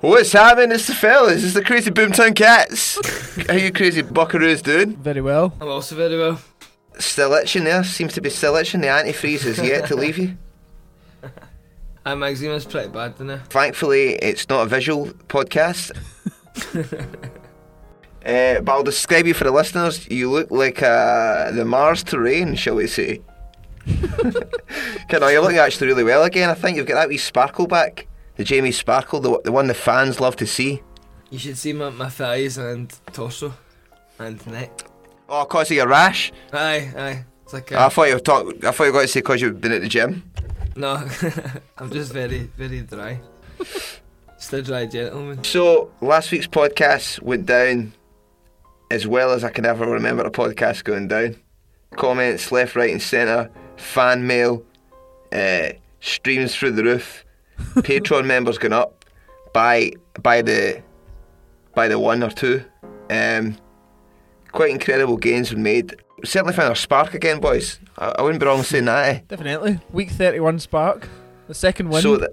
What's happening? It's the fellas. It's the crazy Boomtown Cats. How you crazy buckaroos doing? Very well. I'm also very well. Still itching there. Seems to be still itching. The antifreeze is yet to leave you. I'm eczema's pretty bad, isn't it? Thankfully, it's not a visual podcast. uh, but I'll describe you for the listeners. You look like uh, the Mars terrain, shall we say. Can I? You're looking actually really well again. I think you've got that wee sparkle back. The Jamie Sparkle, the, the one the fans love to see. You should see my, my thighs and torso and neck. Oh, cause of your rash. Aye, aye. It's like I thought you were talk- I thought you were going to say because you've been at the gym. no, I'm just very, very dry. A dry gentleman. So last week's podcast went down as well as I can ever remember a podcast going down. Comments left, right, and centre, fan mail, uh, streams through the roof, Patreon members going up by by the by the one or two. Um, quite incredible gains were made. Certainly found our spark again, boys. I, I wouldn't be wrong saying that. Eh? Definitely. Week 31 Spark. The second win. So th-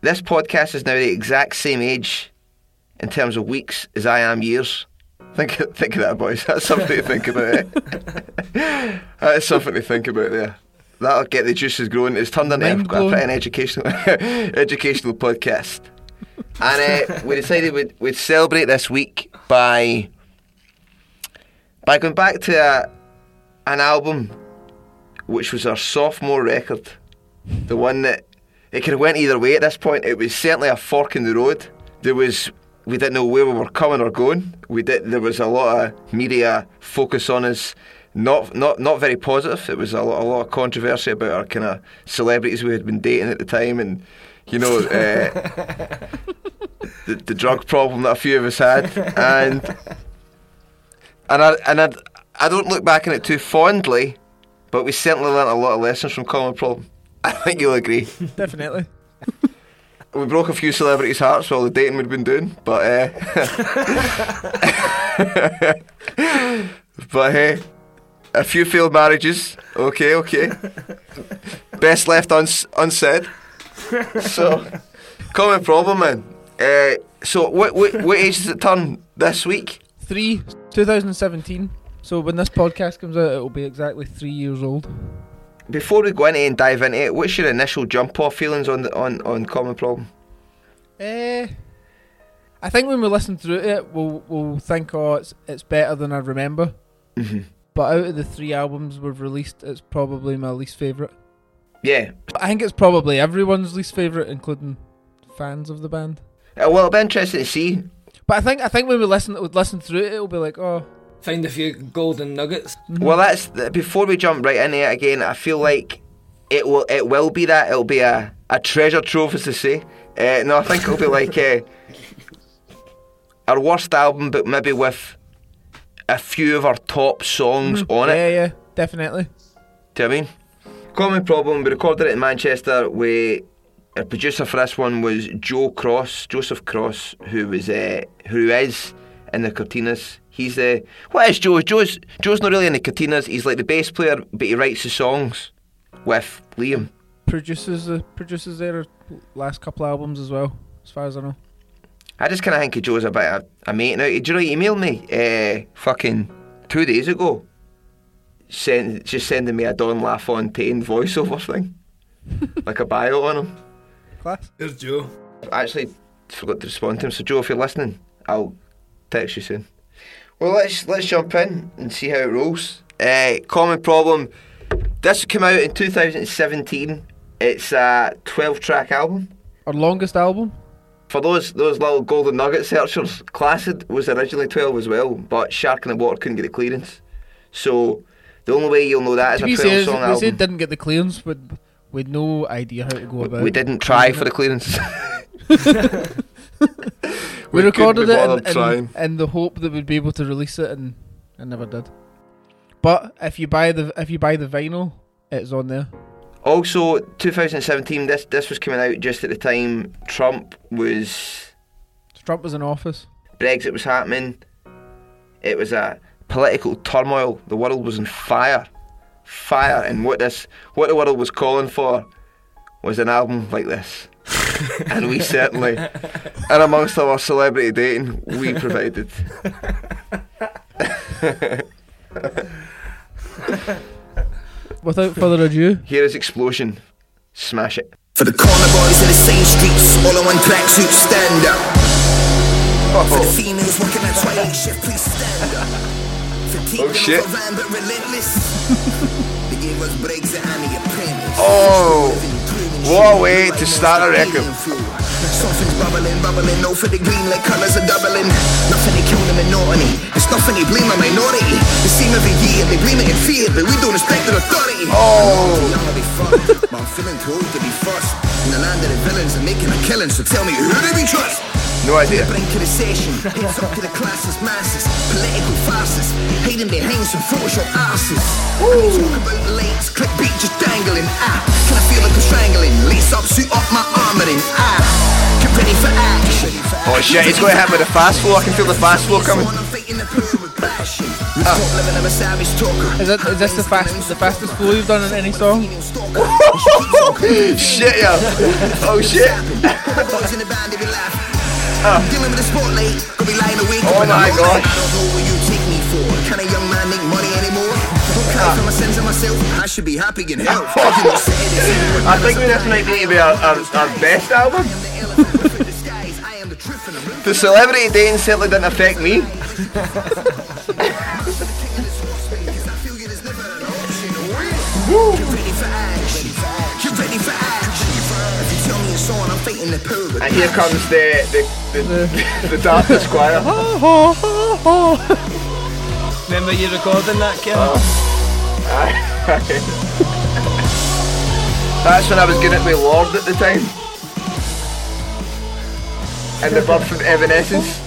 this podcast is now the exact same age in terms of weeks as I am years. Think think of that, boys. That's something to think about. Eh? That's something to think about there. That'll get the juices growing. It's turned into Mind a, blown. pretty an educational educational podcast. And uh, we decided we'd, we'd celebrate this week by by going back to a, an album which was our sophomore record, the one that it could have went either way at this point. It was certainly a fork in the road. There was we didn't know where we were coming or going. We did. There was a lot of media focus on us. Not not not very positive. It was a lot, a lot of controversy about our kind of celebrities we had been dating at the time, and you know uh, the, the drug problem that a few of us had, and and I and I, I don't look back on it too fondly, but we certainly learnt a lot of lessons from Common Problem. I think you'll agree. Definitely. We broke a few celebrities' hearts while the dating we'd been doing, but uh, but hey, a few failed marriages. Okay, okay. Best left uns- unsaid. So, common problem, man. Uh, so, what, what what age does it turn this week? 3, 2017. So when this podcast comes out, it'll be exactly three years old. Before we go into it and dive into it, what's your initial jump off feelings on the, on on common problem? Eh, I think when we listen through it, we'll we'll think, oh, it's it's better than I remember. Mhm. But out of the three albums we've released, it's probably my least favourite. Yeah. I think it's probably everyone's least favourite, including fans of the band. Uh, well, it'll be interesting to see. But I think I think when we listen listen through it, it'll be like, oh, Find a few golden nuggets. Well, that's before we jump right in it again. I feel like it will it will be that it'll be a, a treasure trove, as they say. Uh, no, I think it'll be like uh, our worst album, but maybe with a few of our top songs on yeah, it. yeah, yeah, definitely. Do you know what I mean? Common problem. We recorded it in Manchester. We a producer for this one was Joe Cross, Joseph Cross, who was uh, who is in the Courteeners. He's the what is Joe? Joe's Joe's not really in the Courteeners. He's like the bass player, but he writes the songs with Liam. Produces the produces their last couple albums as well, as far as I know. I just kind of think of Joe's a bit of a mate now. Do you know he emailed me uh, fucking two days ago, send, just sending me a Don LaFontaine voiceover thing, like a bio on him. Class. There's Joe. I actually forgot to respond to him. So Joe, if you're listening, I'll text you soon. Well, let's let's jump in and see how it rolls. Uh, Common Problem. This came out in 2017. It's a 12-track album. Our longest album. For those those little golden nugget searchers, Classid was originally 12 as well, but Shark in the Water couldn't get the clearance. So the only way you'll know that is a be 12 fair, song they album. said didn't get the clearance, but with no idea how to go about. we didn't try for the clearance. We, we recorded it in, in, in the hope that we'd be able to release it, and I never did. But if you buy the if you buy the vinyl, it's on there. Also, 2017. This this was coming out just at the time Trump was Trump was in office. Brexit was happening. It was a political turmoil. The world was on fire, fire. And what this what the world was calling for was an album like this. and we certainly, and amongst our celebrity dating, we provided. Without further ado, Here is Explosion. Smash it. For the corner boys in the same streets, all in one tracksuit, stand up. For the females working at twilight shift, please stand up. Fatigued Oh, shit. and but relentless. they gave us breaks and the apprentice. Oh, what a way to start a record. Something's bubbling, bubbling, no for the green like colours are doubling. Nothing they kill the monotony. It's nothing they blame a minority. The same every year, they blame it in fear, but we don't respect their authority. Oh. I'm young to be fucked, but I'm feeling too old to be fussed. In the land of the villains and making a killing, so tell me who do we trust? No idea. Brink to the session, it's up to the classes, masses, political farces, hiding behind some Photoshop asses. And they talk about the lights, clickbait just dangling. Ah, can I feel like I'm strangling? Lace up, suit up my armoring. Ah, get ready for action. Oh shit, he's going to hit with the fast flow. I can feel the fast flow coming. I'm fighting the poor with passion. Rooftop living, I'm a savage is it is this the fastest the fastest flow you've done in any song? shit, yeah. Oh shit. The boys in the band, they be laughing. Dealing with the spotlight, gonna be lying awake. Oh my I'm. I don't know what you take me for. Can a young man make money anymore? Don't cry uh. for my sins and myself. I should be happy in health. You know, said it. I think this might be our, our, our best album. The elephant with the disguise. I am the truth and the roof. The celebrity dating certainly didn't affect me. Get on, I'm fighting the poor with And here comes the the the, the darkness choir. Remember you recording that, Kim? Oh. That's when I was good at my Lorde at the time. And the bird from Evanescence.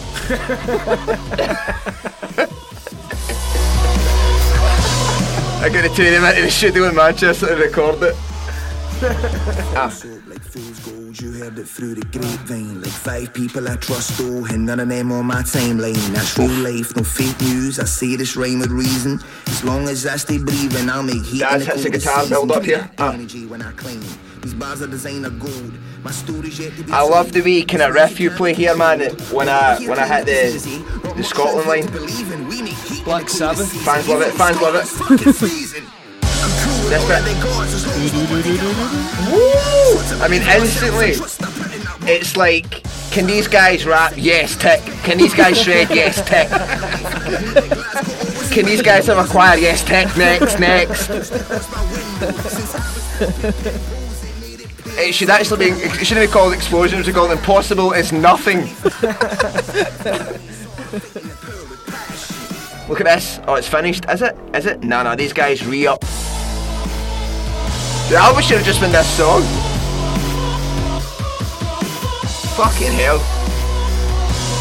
I got to turn him into the studio in Manchester to record it. Ah. Like fool's gold, you heard it through the grapevine. Like five people I trust, though, and none of them on my timeline. That's real life, no fake news. I say this rhyme with reason. As long as I stay breathing, I'll make heat. Daz in the hits the guitar build up here. Give me uh. energy when I claim. These bars are designed of gold. My story's yet to be I love the told. wee kind of riff you play here, man. When I when I hit the the Scotland line. Black Sabbath. Fans love it. Fans love it. This bit. I mean, instantly, it's like, can these guys rap? Yes, tick. Can these guys shred? Yes, tick. Can these guys have a choir? Yes, tick. Next, next. It should actually be. It shouldn't be called explosion. It should be called impossible. It's nothing. Look at this. Oh, it's finished. Is it? Is it? No, no. These guys re-up. The album should have just been that song. Fucking hell.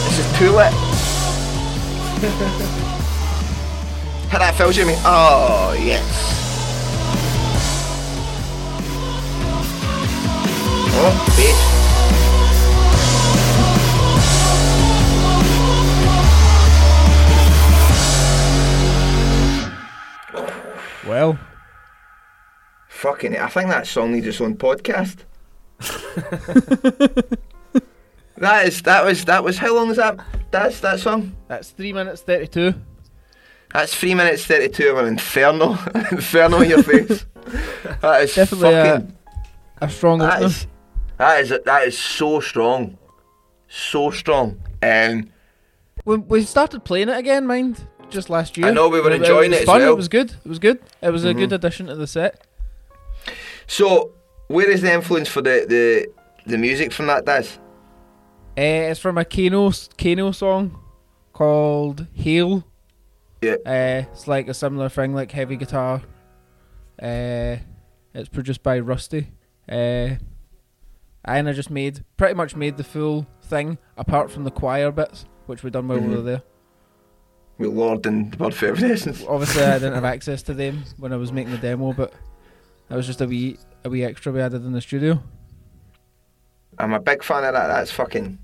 This is too lit. Hit that Phil Jimmy. Oh, yes. Oh, bass. Well, Fucking, it, I think that song needs its own podcast. that is that was that was how long is that? That's that song. that's three minutes thirty-two. That's three minutes thirty-two of an inferno, inferno in your face. That is Definitely a- fucking. A strong that is that is that is so strong, so strong. Um, We, we started playing it again, mind, just last year. I know, we were enjoying was it as fun, well. It was good. It was good. It was a Mhm. good addition to the set. So where is the influence for the the the music from that? Does Uh, it's from a Kano Kano song called Hail. Yeah. Uh, it's like a similar thing, like heavy guitar. Uh, it's produced by Rusty. Uh, and I just made pretty much made the full thing apart from the choir bits, which we done while we Mhm. were there. with Lorde and the Bird for? Obviously, I didn't have access to them when I was making the demo, but that was just a wee a wee extra we added in the studio. I'm a big fan of that. That's fucking.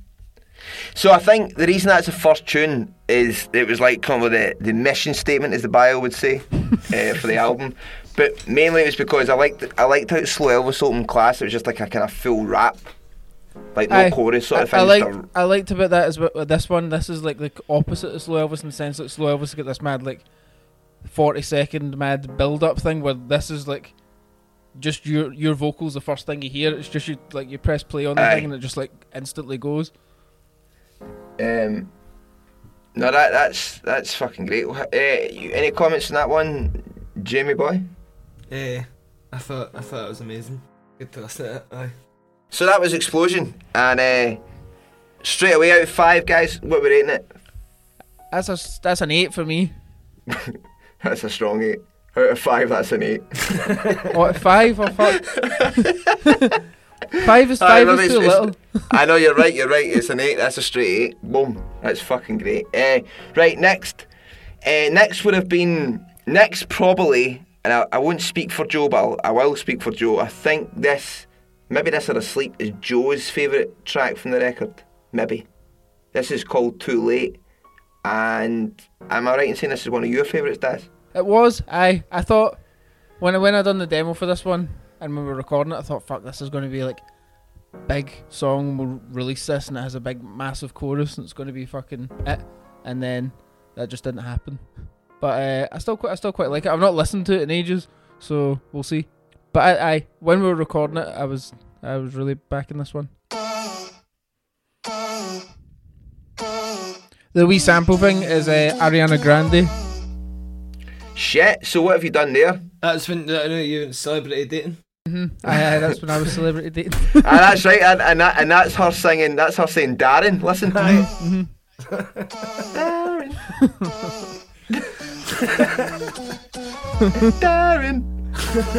So I think the reason that's the first tune is it was like kind of the the mission statement, as the bio would say, uh, for the album. But mainly it was because I liked I liked how Slow Elvis opened class. It was just like a kind of full rap, like no Aye. chorus sort of I, thing. I liked a- I liked about that as well. This one, this is like the opposite of Slow Elvis in the sense that Slow Elvis got this mad like forty second mad build up thing, where this is like just your your vocals the first thing you hear. It's just you like you press play on the Aye. thing and it just like instantly goes. Um, no, that that's that's fucking great. Uh, you, any comments on that one, Jamie boy? Yeah, I thought I thought it was amazing. Good to listen to it. Aye. So that was Explosion, and uh, straight away out of five, guys, what were we're rating it? That's a that's an eight for me. That's a strong eight. Out of five, that's an eight. What five or fuck? five is five is too little. I know you're right. You're right. It's an eight. That's a straight eight. Boom. That's fucking great. Uh, right next, uh, next would have been next probably, and I, I won't speak for Joe, but I'll, I will speak for Joe. I think this, maybe this or asleep is Joe's favourite track from the record. Maybe. This is called Too Late, and am I right in saying this is one of your favourites, Daz? It was. I I thought when I when I done the demo for this one and when we were recording it, I thought, fuck, this is going to be like big song. We'll release this and it has a big massive chorus and it's going to be fucking it. And then that just didn't happen. But uh, I still quite I still quite like it. I've not listened to it in ages, so we'll see. But I, I when we were recording it, I was I was really backing this one. The wee sample thing is uh, Ariana Grande. Shit. So what have you done there? That's when I know you were celebrity dating. hmm Aye, aye, that's when I was celebrity dating. and that's right, and, and, that, and that's her singing. That's her saying, "Darren, listen to me." Darren,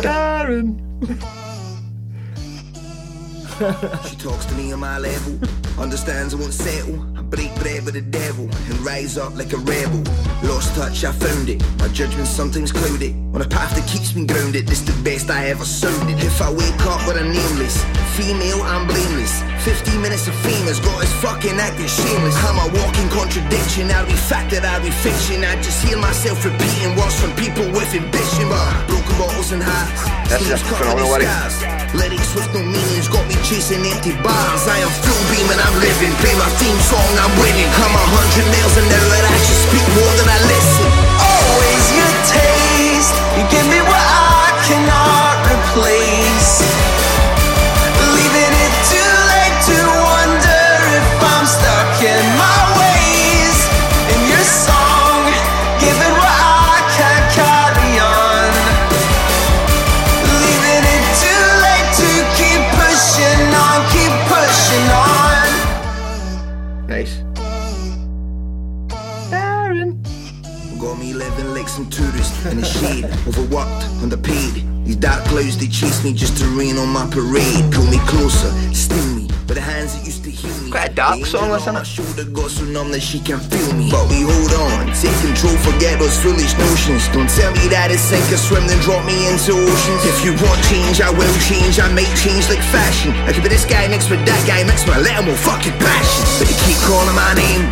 Darren. She talks to me on my level, understands I won't settle. I break bread with the devil and rise up like a rebel. Lost touch, I found it. My judgment's sometimes clouded. On a path that keeps me grounded, this the best I ever sounded. If I wake up with a nameless, female, I'm blameless. 15 minutes of fame has got us fucking acting shameless. I'm a walking contradiction. I'll be fact that I'll be fiction. I just hear myself repeating words from people with ambition. But broken bottles and hats. That's just a covered in phenomenal lyric. scars. Lyrics with no meanings got me chasing empty bars. I am full beam and I'm living. Play my theme song, I'm winning. I'm a hundred miles an hour and I should speak more than I listen. Always your taste. You give me what I cannot Nice. Got me living like some tourist in the shade, overworked, underpaid. These dark clouds they chase me just to rain on my parade. Pull me closer, sting me, but the hands that used to heal me. Quite a dark The song, on my it. shoulder got so numb that she can feel me. But we hold on, take control, forget those foolish notions. Don't tell me that it's sink or swim, then drop me into oceans. If you want change, I will change. I make change like fashion. I could be this guy next with that guy next, but I let him all fucking passion. But they keep calling my name,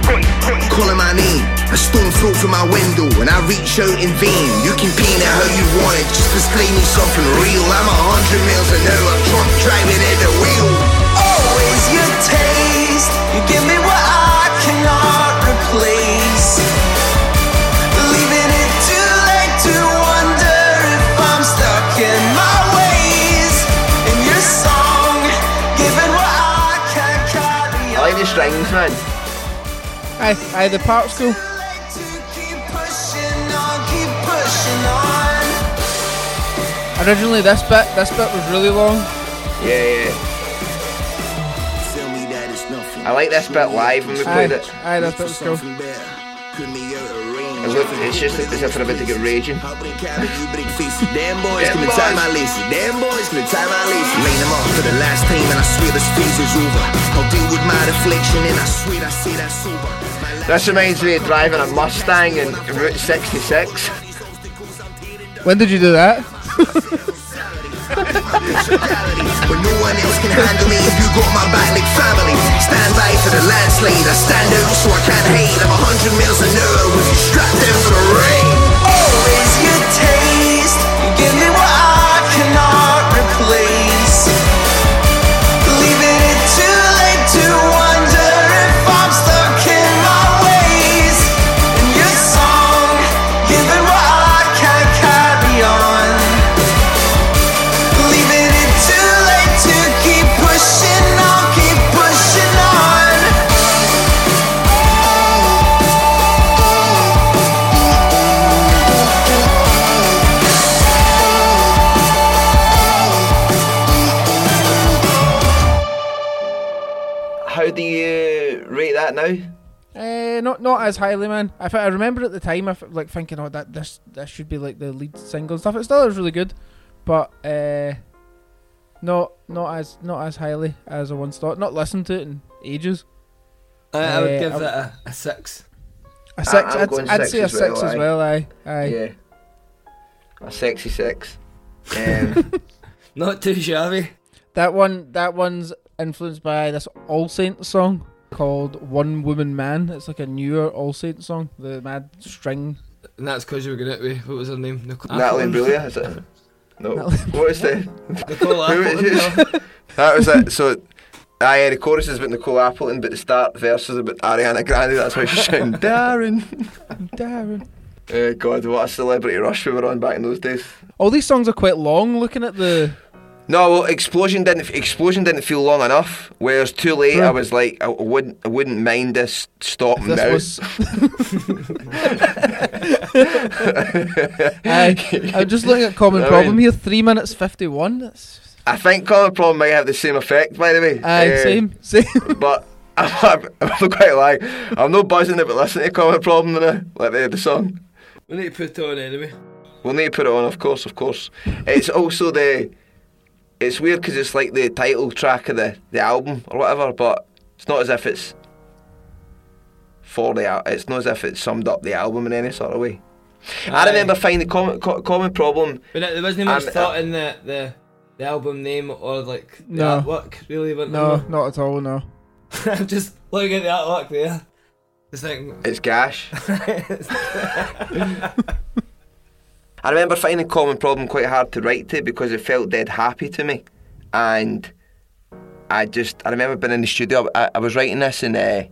calling my name. A stone throw from my window, and I reach out in vain. You can paint it how you want it, just display me something real. I'm a hundred miles an hour, drunk driving at the wheel. Always your taste, you give me what I cannot replace. Leaving it too late to wonder if I'm stuck in my ways. In your song, giving what I can carry I like the strings, man. Aye, aye, the part school. Keep pushing on, keep pushing on. Originally, this bit, this bit was really long. Yeah, yeah. I like this bit live when we played Aye, it. aye, this bit was cool. Put me out of range. It look, it's just as if we're about to get raging. How break out you break faces. Damn boys, Damn gonna tie boys. my laces. Damn boys, gonna tie my laces. Laying them off for the last time, and I swear this phase is over. I'll deal with my reflection, and I swear I say that's sober. My This reminds me of driving a Mustang in Route 66. When did you do that? When no one else can handle me, you got my back like family, stand by for the landslide. I stand out so I can't hate. I'm a hundred miles an hour with you strapped down for the rain. How do you rate that now? Uh, not not as highly, man. I, I remember at the time, I f- like thinking, oh, that this this should be like the lead single and stuff. It still is really good, but uh, not not as not as highly as I once thought. Not listened to it in ages. I, I would Uh, give I- that a, a six. A 6 I'm I'd, going I'd six say a as six well, as aye. well. Aye, aye. Yeah. A sexy six. Um, Not too shabby. That one, that one's influenced by this All Saints song called "One Woman Man." It's like a newer All Saints song. The mad string. And that's because you were going out with, what was her name? Nicole Natalie Appleton? Imbruglia, is it? No. Natalie What is the. Nicole Who is Appleton. it? that was it. So, aye, the chorus is about Nicole Appleton, but the start verse is about Ariana Grande. That's why she's shouting, Darren. Darren. Oh, God, what a celebrity rush we were on back in those days. All these songs are quite long. Looking at the No, well, explosion didn't. Explosion didn't feel long enough. Whereas too late, True. I was like, I wouldn't, I wouldn't mind this stopping now. this was. Aye, I'm just looking at common I problem mean- here. Three minutes fifty-one. That's I think Common Problem might have the same effect, by the way. aye, Eh, same, same. But I'm, I'm not quite like I'm not buzzing about listening to Common Problem now, like the, the song. We need to put it on anyway. We'll need to put it on, of course, of course. It's also the. It's weird because it's like the title track of the, the album or whatever, but it's not as if it's for the It's not as if it summed up the album in any sort of way. I remember finding the common, co- common problem. But there wasn't much And, uh, thought in the, the the album name or like the No. artwork really. Wasn't No, there? not at all. No. I'm just looking at the artwork there. Just like It's gash. I remember finding Common Problem quite hard to write to because it felt dead happy to me. And I just, I remember being in the studio, I, I was writing this and uh,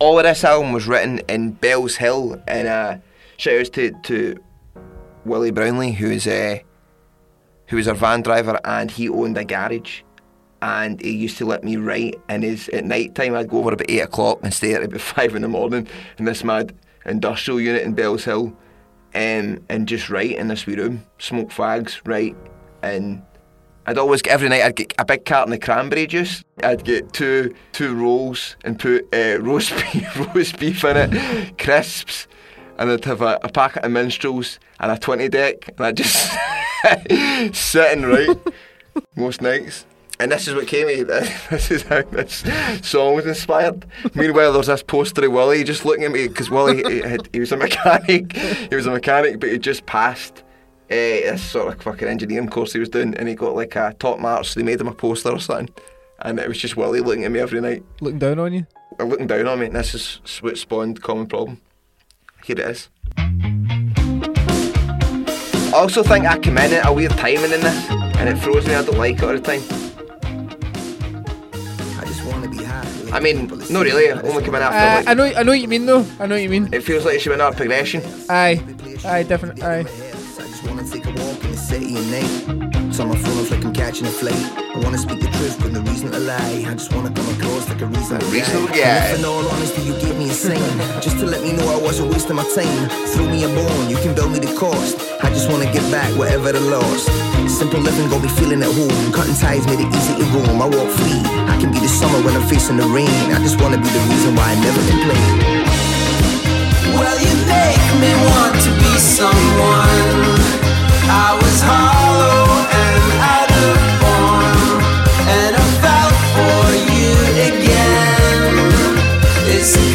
all of this album was written in Bellshill. And uh, shout outs to, to Willie Brownlee, who is, uh, who was our van driver and he owned a garage. And he used to let me write in his, at night time, I'd go over about 8 o'clock and stay at about 5 in the morning in this mad industrial unit in Bellshill um, and just write in this wee room, smoke fags, write, and I'd always get every night. I'd get a big carton of cranberry juice. I'd get two two rolls and put uh, roast beef, roast beef in it, crisps, and I'd have a, a packet of minstrels and a twenty deck, and I'd just sit and write most nights. And this is what came me. This is how this song was inspired. Meanwhile, there's this poster of Willie just looking at me because Willie he, had, he was a mechanic. He was a mechanic, but he just passed uh, this sort of fucking engineering course he was doing, and he got like a top marks. So they made him a poster or something, and it was just Willie looking at me every night, Looking down on you. or looking down on me. And this is what spawned common problem. Here it is. I also think I come in at a weird timing in this, and it throws me. I don't like it all the time. I mean, not really. Only come in Uh, after. I know, I know what you mean though. I know what you mean. it feels like it should be another progression. Aye, aye, definitely. Aye. I wanna take a walk in the city and name. So my phone off like I'm catching a flight. I wanna speak the truth, but no reason to lie. I just wanna come across like a reasonable A reasonable guy. guy. In all honesty, you gave me a sign. just to let me know I wasn't wasting my time. Throw me a bone, you can bill me the cost. I just wanna get back whatever I lost. Simple living, got me feeling at home. Cutting ties made it easy to roam. I walk free. I can be the summer when I'm facing the rain. I just wanna be the reason why I never complain. Well, you make me want to be someone. I was hollow and out of form, and I felt for you again. It's a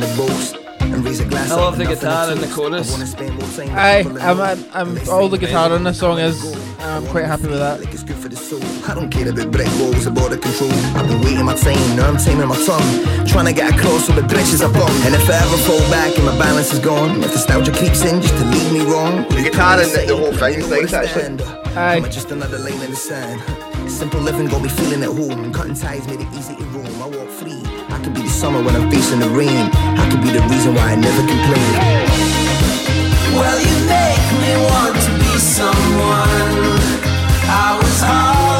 when I've got nothing to boast. And raise a glass I love the guitar in the toast. chorus. I wanna spend more time with Aye, people I I'm. I'm, I'm all the guitar on this song is. Uh, I'm quite happy with that. Like it's good for the soul. I don't care about brick walls or border control. I've been waiting my time, now I'm taming my tongue. Trying to get across all the bridges I bump. And if I ever fall back and my balance is gone, if nostalgia creeps in just to lead me wrong, The guitar and the, the whole thing is nice actually. Aye. I'm just another lane in the sand. Simple living got me feeling at home. Cutting ties made it easy to roam. I walk free. I could be the summer when I'm facing the rain. I could be the reason why I never complain. Well, you make me want to be someone. I was hollow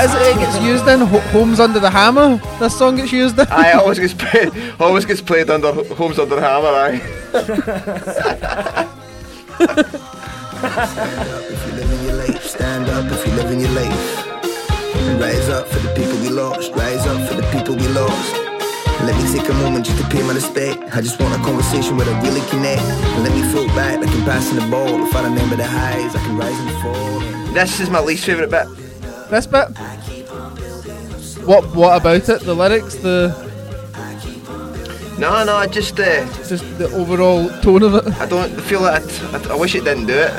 What is it? It gets used in Ho- Homes Under the Hammer. This song gets used in. Aye, always gets played. Always gets played under Homes Under Hammer. Aye. If you're living your life, stand up if you're living your life. And rise up for the people we lost. Rise up for the people we lost. Let me take a moment just to pay my respect. I just want a conversation where I really connect. And let me float back like I'm passing the ball. If I remember the highs, I can rise and fall. This is my least favourite bit. This bit. What? What about it? The lyrics, the No, no, just uh, just the overall tone of it. I don't feel like it, I, I wish it didn't do it.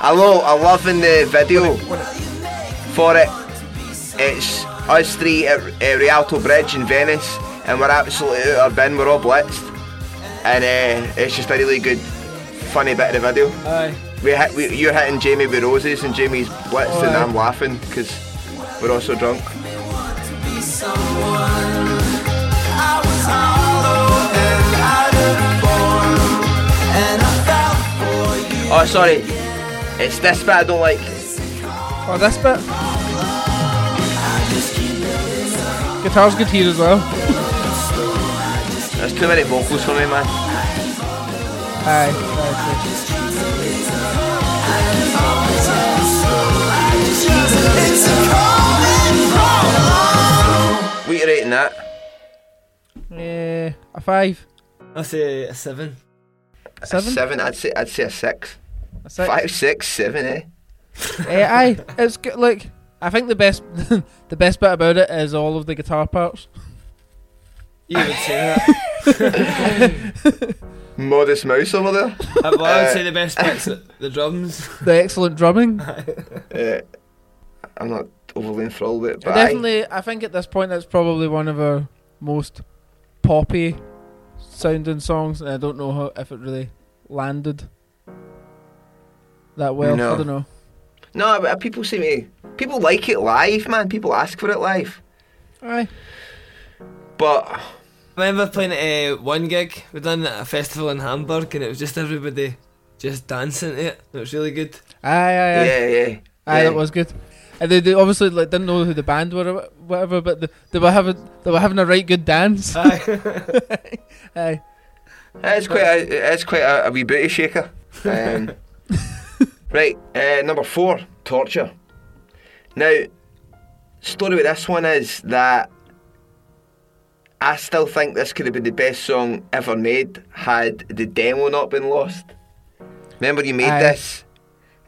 I love, I love in the video for it. It's us three at, at Rialto Bridge in Venice, and we're absolutely out of our bin. We're all blitzed, and uh, it's just a really good, funny bit of the video. Aye. We hit, we, you're hitting Jamie with roses, and Jamie's blitzed, Oh, and. I'm laughing because we're also drunk. be someone. I was hollow and out of form, and I felt for you. Oh, sorry, it's this bit I don't like. Oh, this bit. Guitar's good here as well. There's too many vocals for me, man. Aye. aye, What are you rating that? true. Eh, a five, I say a seven. seven, A seven. I'd say I'd say a six. a six. Five, six, seven, eh? Eh, aye, it's good. Like I think the best, the best bit about it is all of the guitar parts. You would say that. Modest mouse over there. Uh, well, I would Uh, say the best bit's the, the drums. The excellent drumming. Uh, I'm not overly enthralled with it, but. Definitely, I think at this point that's probably one of our most poppy sounding songs. And I don't know how, if it really landed that well. No. I don't know. No, but people see me. People like it live, man. People ask for it live. Aye. But I remember playing at uh, one gig. We done at a festival in Hamburg, and it was just everybody just dancing to it. It was really good. Aye, aye, aye. Yeah, yeah. Aye, yeah. that was good. And they, they obviously like didn't know who the band were or whatever, but they, they were having they were having a right good dance. Aye. Aye. It's quite a, it's quite a, a wee booty shaker. Um, right, uh, number four, torture. Now, story with this one is that I still think this could have been the best song ever made had the demo not been lost. Remember you made Aye. this,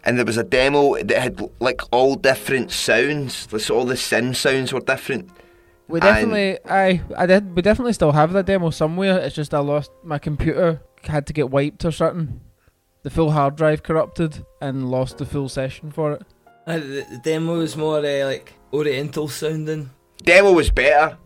and there was a demo that had like all different sounds. Like, all the synth sounds were different. We And- definitely, I, I did. We definitely still have that demo somewhere. It's just I lost my computer. Had to get wiped or something. The full hard drive corrupted and lost the full session for it. Aye, the, the demo was more uh, like Oriental sounding. demo was better,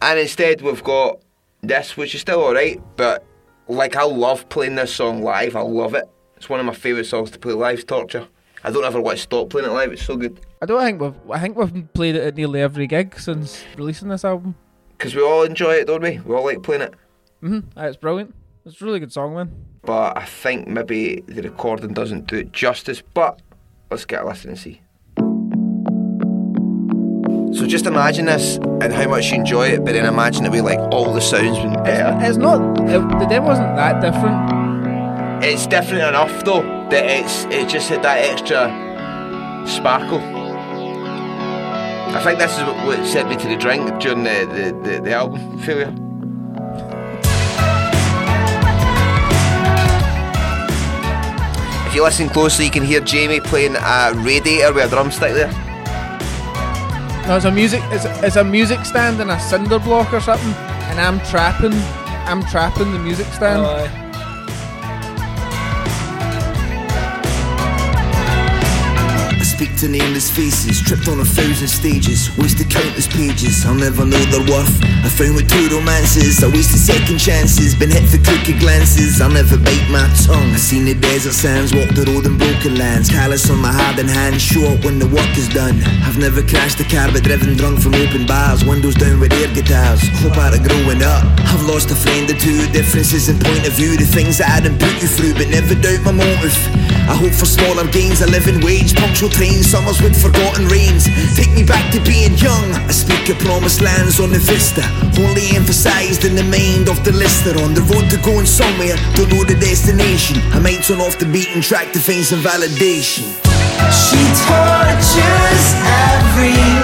and instead we've got this, which is still alright. But like, I love playing this song live. I love it. It's one of my favourite songs to play live. Torture. I don't ever want to stop playing it live. It's so good I don't think we've. I think we've played it at nearly every gig since releasing this album. because we all enjoy it, don't we? We all like playing it. Mhm. It's brilliant. It's a really good song, man. But I think maybe the recording doesn't do it justice. But let's get a listen and see. So just imagine this and how much you enjoy it, but then imagine it with like all the sounds being better. It's not. It, the demo wasn't that different. It's different enough though that it's it just had that extra sparkle. I think this is what, what sent me to the drink during the, the, the, the album failure. If you listen closely, you can hear Jamie playing a radiator with a drumstick there. No, it's a music. It's, it's a music stand and a cinder block or something, and I'm trapping. I'm trapping the music stand. Oh, speak to nameless faces, tripped on a thousand stages, wasted countless pages. I'll never know their worth. I found with two romances, I wasted second chances, been hit for crooked glances. I'll never bite my tongue. I seen the desert sands, walked the road in broken lands, callous on my hardened hands, show up when the work is done. I've never crashed a car, but driven drunk from open bars, windows down with air guitars. Hope out of growing up. I've lost a friend or two, differences in point of view, the things that I didn't put you through, but never doubt my motive. I hope for smaller gains, a living wage, punctual trains, summers with forgotten rains. Take me back to being young. I speak of promised lands on the vista, only emphasized in the mind of the listener. On the road to going somewhere, don't know the destination. I might turn off the beaten track to find some validation. She tortures every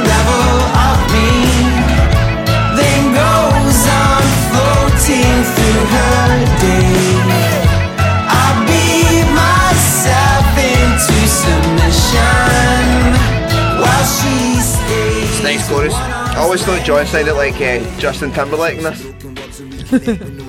I always thought John sounded like uh, Justin Timberlake in this.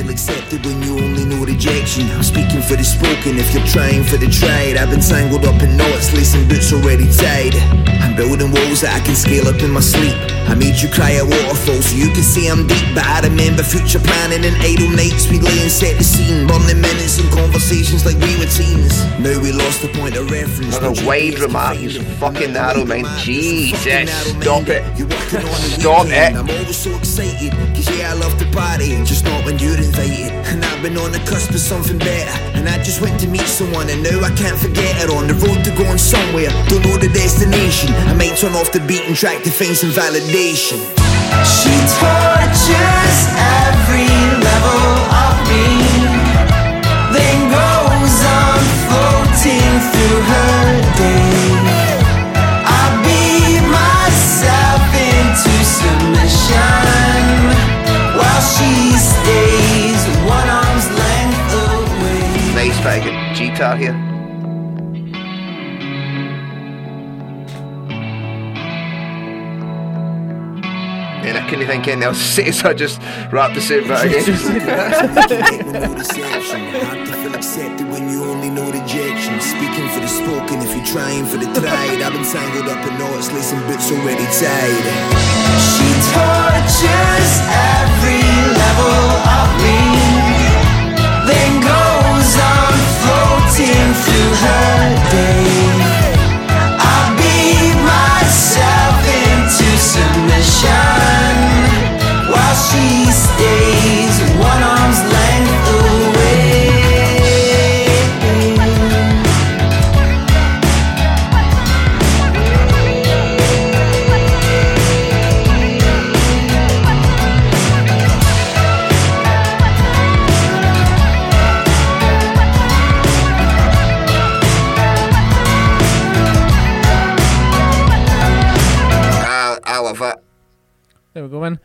feel accepted when you only know rejection. I'm speaking for the spoken if you're trying for the tried. I've been tangled up in knots, lacing boots already tied. I'm building walls that I can scale up in my sleep. I made you cry at waterfalls so you can see I'm deep. But I remember future planning and idle nights we lay and set the scene. Burning minutes and conversations like we were teens. Now we lost the point of reference. Another No wide remark. find fucking the narrow. My Jesus, stop it. You're working on the Stop it. I'm always so excited, cause yeah, I love to party, just not when you're And I've been on the cusp of something better, and I just went to meet someone, and now I can't forget her. On the road to going somewhere, don't know the destination. I may turn off the beaten track to find some validation. She tortures away. Nice bit of good guitar here. And I couldn't think anything else to say, so I just wrapped the same bit again. no deception. Hard to feel accepted when you only know rejection. Speaking for the spoken, if you're trying for the tried. I've been tangled up in knots, lacing boots already tied. She tortures every level of me, then goes on through her day.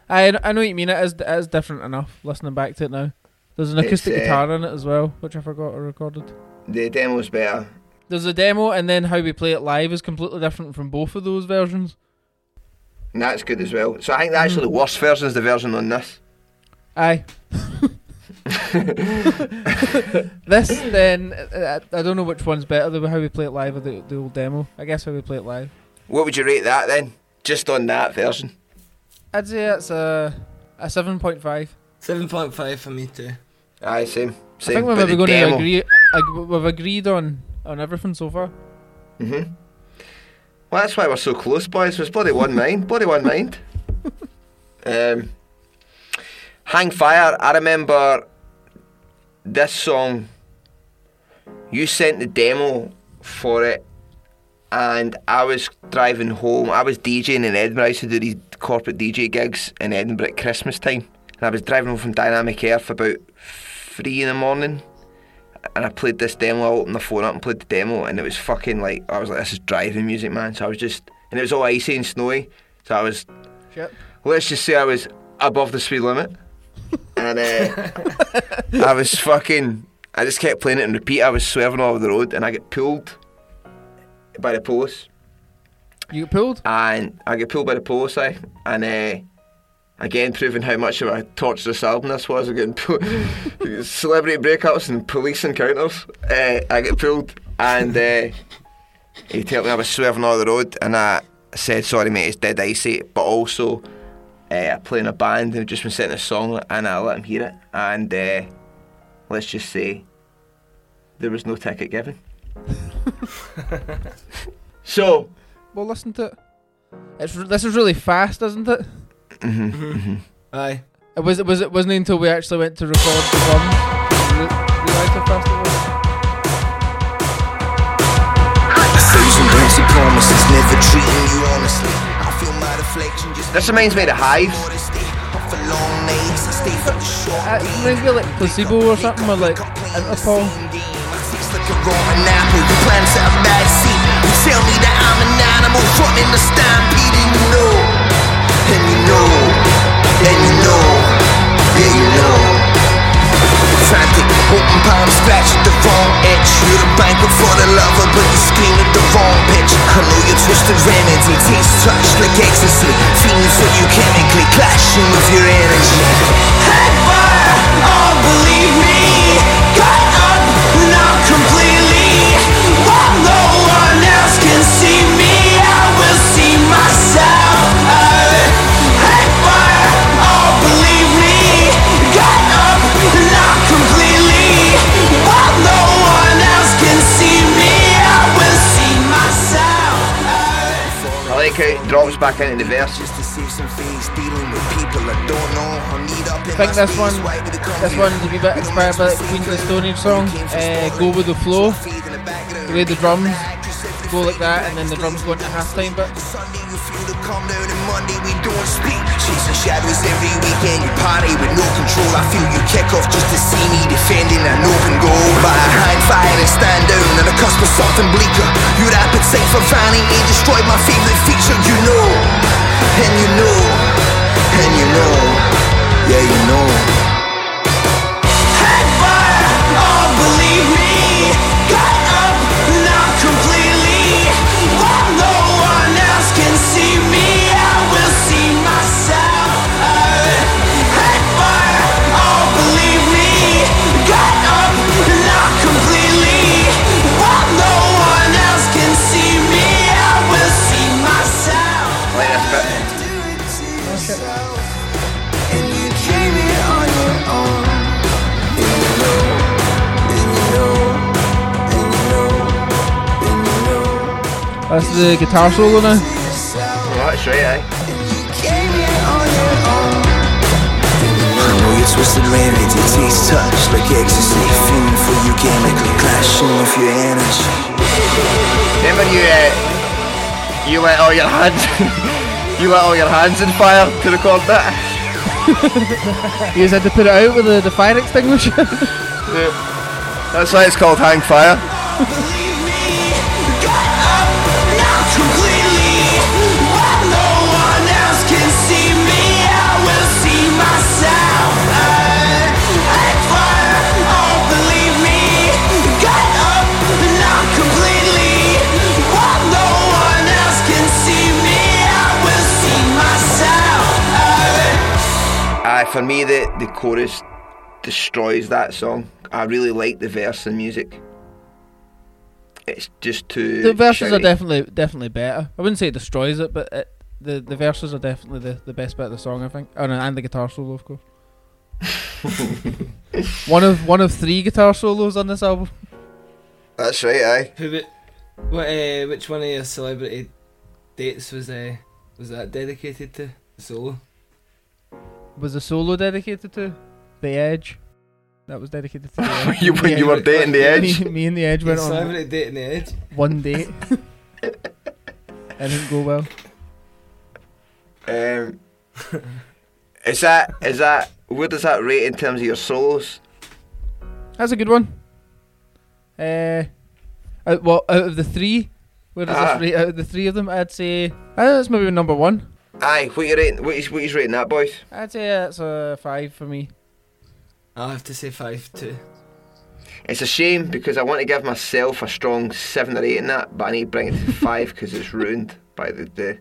I I know what you mean. It is it is different enough. Listening back to it now, there's an acoustic uh, guitar in it as well, which I forgot I recorded. The demo's better. There's a demo, and then how we play it live is completely different from both of those versions. And that's good as well. So I think actually the worst version is the version on this. Aye. this then I, I don't know which one's better, the how we play it live or the, the old demo. I guess how we play it live. What would you rate that then? Just on that version. I'd say it's a a seven point five. Seven point five for me too. Aye, same. same I think we're but maybe the going to agree. ag- We've agreed on on everything so far. Mhm. Well, that's why we're so close, boys. Was bloody one mind, bloody one mind. Um, Hang Fire. I remember this song. You sent the demo for it, and I was driving home. I was DJing in Edinburgh. I used to do these corporate DJ gigs in Edinburgh at Christmas time, and I was driving home from Dynamic Earth about three in the morning and I played this demo. I opened the phone up and played the demo, and it was fucking like I was like, "This is driving music, man." So I was just, and it was all icy and snowy. So I was, Shit. let's just say I was above the speed limit, and uh, I was fucking. I just kept playing it and repeat. I was swerving all over the road, and I get pulled by the police, You get pulled? and I get pulled by the police, I, and uh, again proving how much of a torturous album this was. I'm getting pulled, celebrity breakups and police encounters. Uh, I get pulled, and uh, he told me I was swerving all the road, and I said, "Sorry, mate, it's dead icy," but also. Uh, I play in a band and we've just been sitting a song and I let him hear it and uh, let's just say there was no ticket given. so Well, listen to it. It's r- this is really fast, isn't it? mhm, Aye. It was it was it wasn't until we actually went to record the drums. Re- realised how fast it was. A thousand empty promises, never treating you honestly. I feel my reflection just This reminds me of the Hive. for long nights. I stay for the short Uh, it reminds me of like placebo or something, or like Interpol. It's like a rotten apple. You plant a bad seed. You tell me that I'm an animal, running the stampede, and you know, and you know, and you know, yeah, you know. Frantic, open palm scratch at the wrong itch. You're a banquet for the lover, but you scream at the wrong pitch. I know your twisted remedy tastes touch like ecstasy. Feeling for you chemically, clashing with your energy. Head fire, oh believe me, I like how drops back into the verse. Just to save some face, dealing with people I don't know. I need up in I think my this space, one, wipe the this one's a wee bit inspired by the Queens of the Stone Age song, uh, "Go with the Flow." The way the drums go like that, and then the drums go into halftime bit. The calm down and Monday we don't speak. Chasing shadows every weekend, you party with no control. I feel you kick off just to see me defending an open goal. But I hang fire and stand down on the cusp of something bleaker. Your appetite for vanity destroyed my favorite feature. You know, and you know, and you know, yeah you know. The guitar solo now. Oh, that's right, aye. Came here on your own. I know your twisted remedy tastes touch like ecstasy. Feeling for you chemically, clashing with your energy. Remember you, uh, you let all your hands, you let all your hands in fire to record that. You just had to put it out with the, the fire extinguisher. Yeah. That's why it's called Hang Fire. For me, the the chorus destroys that song. I really like the verse and music. It's just too. The verses are definitely definitely better. I wouldn't say it destroys it, but it, the the verses are definitely the, the best bit of the song. I think. Oh no, and the guitar solo, of course. one of one of three guitar solos on this album. That's right, aye. Who, what, uh, which one of your celebrity dates was uh, was that dedicated to? Solo. Was a solo dedicated to the Edge? That was dedicated to the Edge. You- when you were dating the Edge? Me, me and the Edge went Your on celebrity dating the edge. one date. it didn't go well. Um, is that is that where does that rate in terms of your solos? That's a good one. Uh, out, well, out of the three, where does Ah. this rate? Out of the three of them, I'd say uh, that's maybe number one. Aye, what you rating? What is what is rating that, boys? I'd say that's a five for me. I'll have to say five too. It's a shame because I want to give myself a strong seven or eight in that, but I need to bring it to five because it's ruined by the, the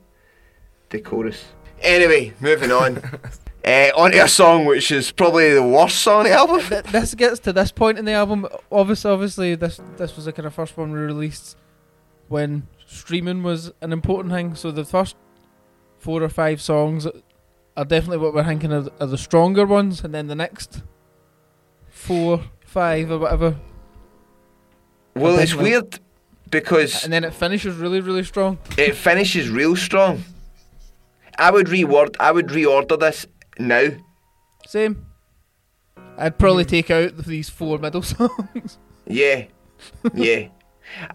the chorus. Anyway, moving on. uh, on to a song which is probably the worst song on the album. This gets to this point in the album. Obviously, obviously, this this was the kind of first one we released when streaming was an important thing. So the first four or five songs are definitely what we're thinking are, are the stronger ones, and then the next four, five, or whatever, Well, it's weird because and then it finishes really, really strong. it finishes real strong. I would reword. I would reorder this now. Same. I'd probably take out these four middle songs. Yeah, yeah.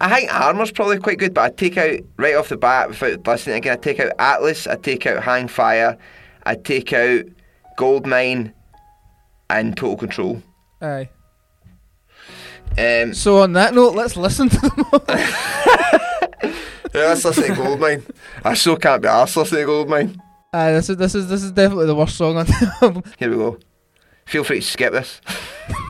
I think Armour's probably quite good, but I'd take out right off the bat without listening again. I'd take out Atlas. I'd take out Hang Fire. I'd take out Goldmine and Total Control. Aye. Um, So on that note, let's listen to them. yeah, let's listen to Goldmine. I so can't be arsed listening to Goldmine. Aye, this is this is this is definitely the worst song on the album. Here we go. Feel free to skip this.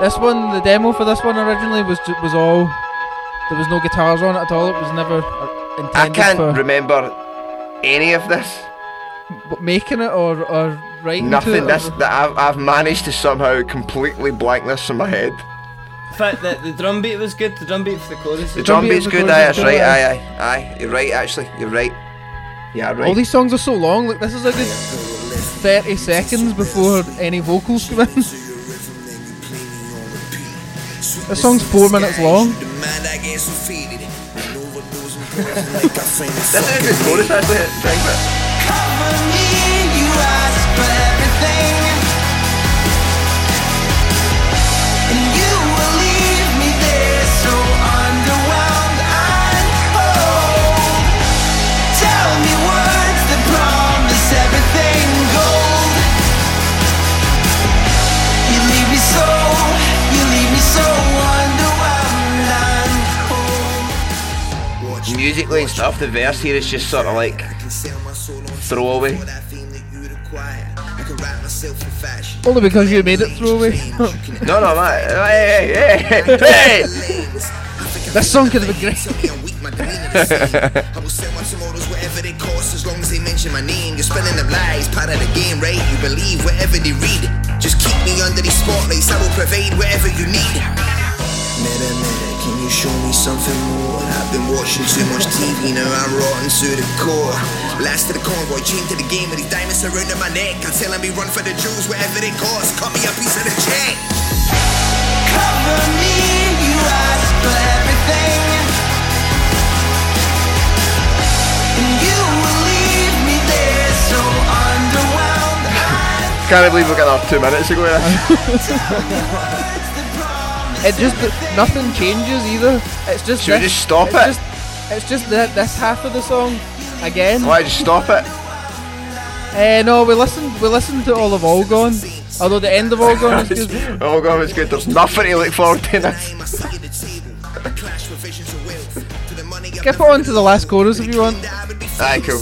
This one, the demo for this one originally was was all. There was no guitars on it at all. It was never uh, intended I can't for remember any of this. but making it or or writing to Nothing. it This or- that I've, I've managed to somehow completely blank this in my head. In fact, the, the drum beat was good. The drum beat for the chorus. The was drum beat beat's good. chorus Aye, is that's good, right. aye. Aye, aye, aye. You're right. Actually, you're right. Yeah, right. All these songs are so long. Like this is a good thirty seconds before any vocals come in. This song's four minutes long. This is a good chorus actually. Think of it. Musically and stuff, the verse here is just sort of like throwaway. Only because you made it throwaway. No, no, man. Hey, hey, hey, hey! this song could have been great. I will sell my tomatoes whatever they cost as long as they mention my name. You're spelling them lies, part of the game, right? You believe whatever they read. Just keep me under these spotlights, I will provide whatever you need. Mirror, mirror, can you show me something more? I've been watching too much TV, now I'm rotten to the core. Last of the convoy, chained to the game with these diamonds surrounding my neck. I'm telling me run for the jewels, whatever it costs. Cut me a piece of the check. Cover me, you ask for everything. And you will leave me there so underwhelmed. Can't believe we got off two minutes ago. It just nothing changes either. It's just Should we just stop it's it? Just, it's just that this half of the song again. Why just stop it? Eh, no, we listened. We listened to all of All Gone. Although the end of All Gone is good. oh god, it's good. There's nothing to look forward to in this. Skip on to the last chorus if you want. Aye, cool,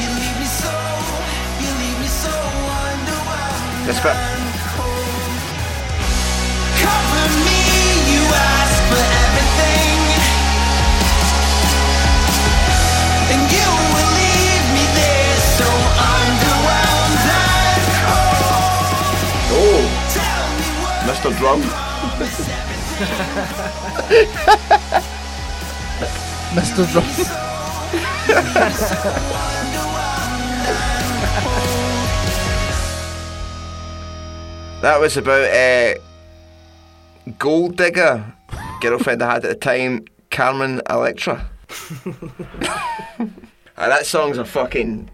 you leave me so, you leave me so underwhelmed. This bit. Cover me, you ask for everything. And you will leave me there so underwhelmed and cold. Oh, Tell me what Mr. Drum. Mr. Drum. That was about uh, Gold Digger, girlfriend I had at the time, Carmen Electra. and that song's a fucking.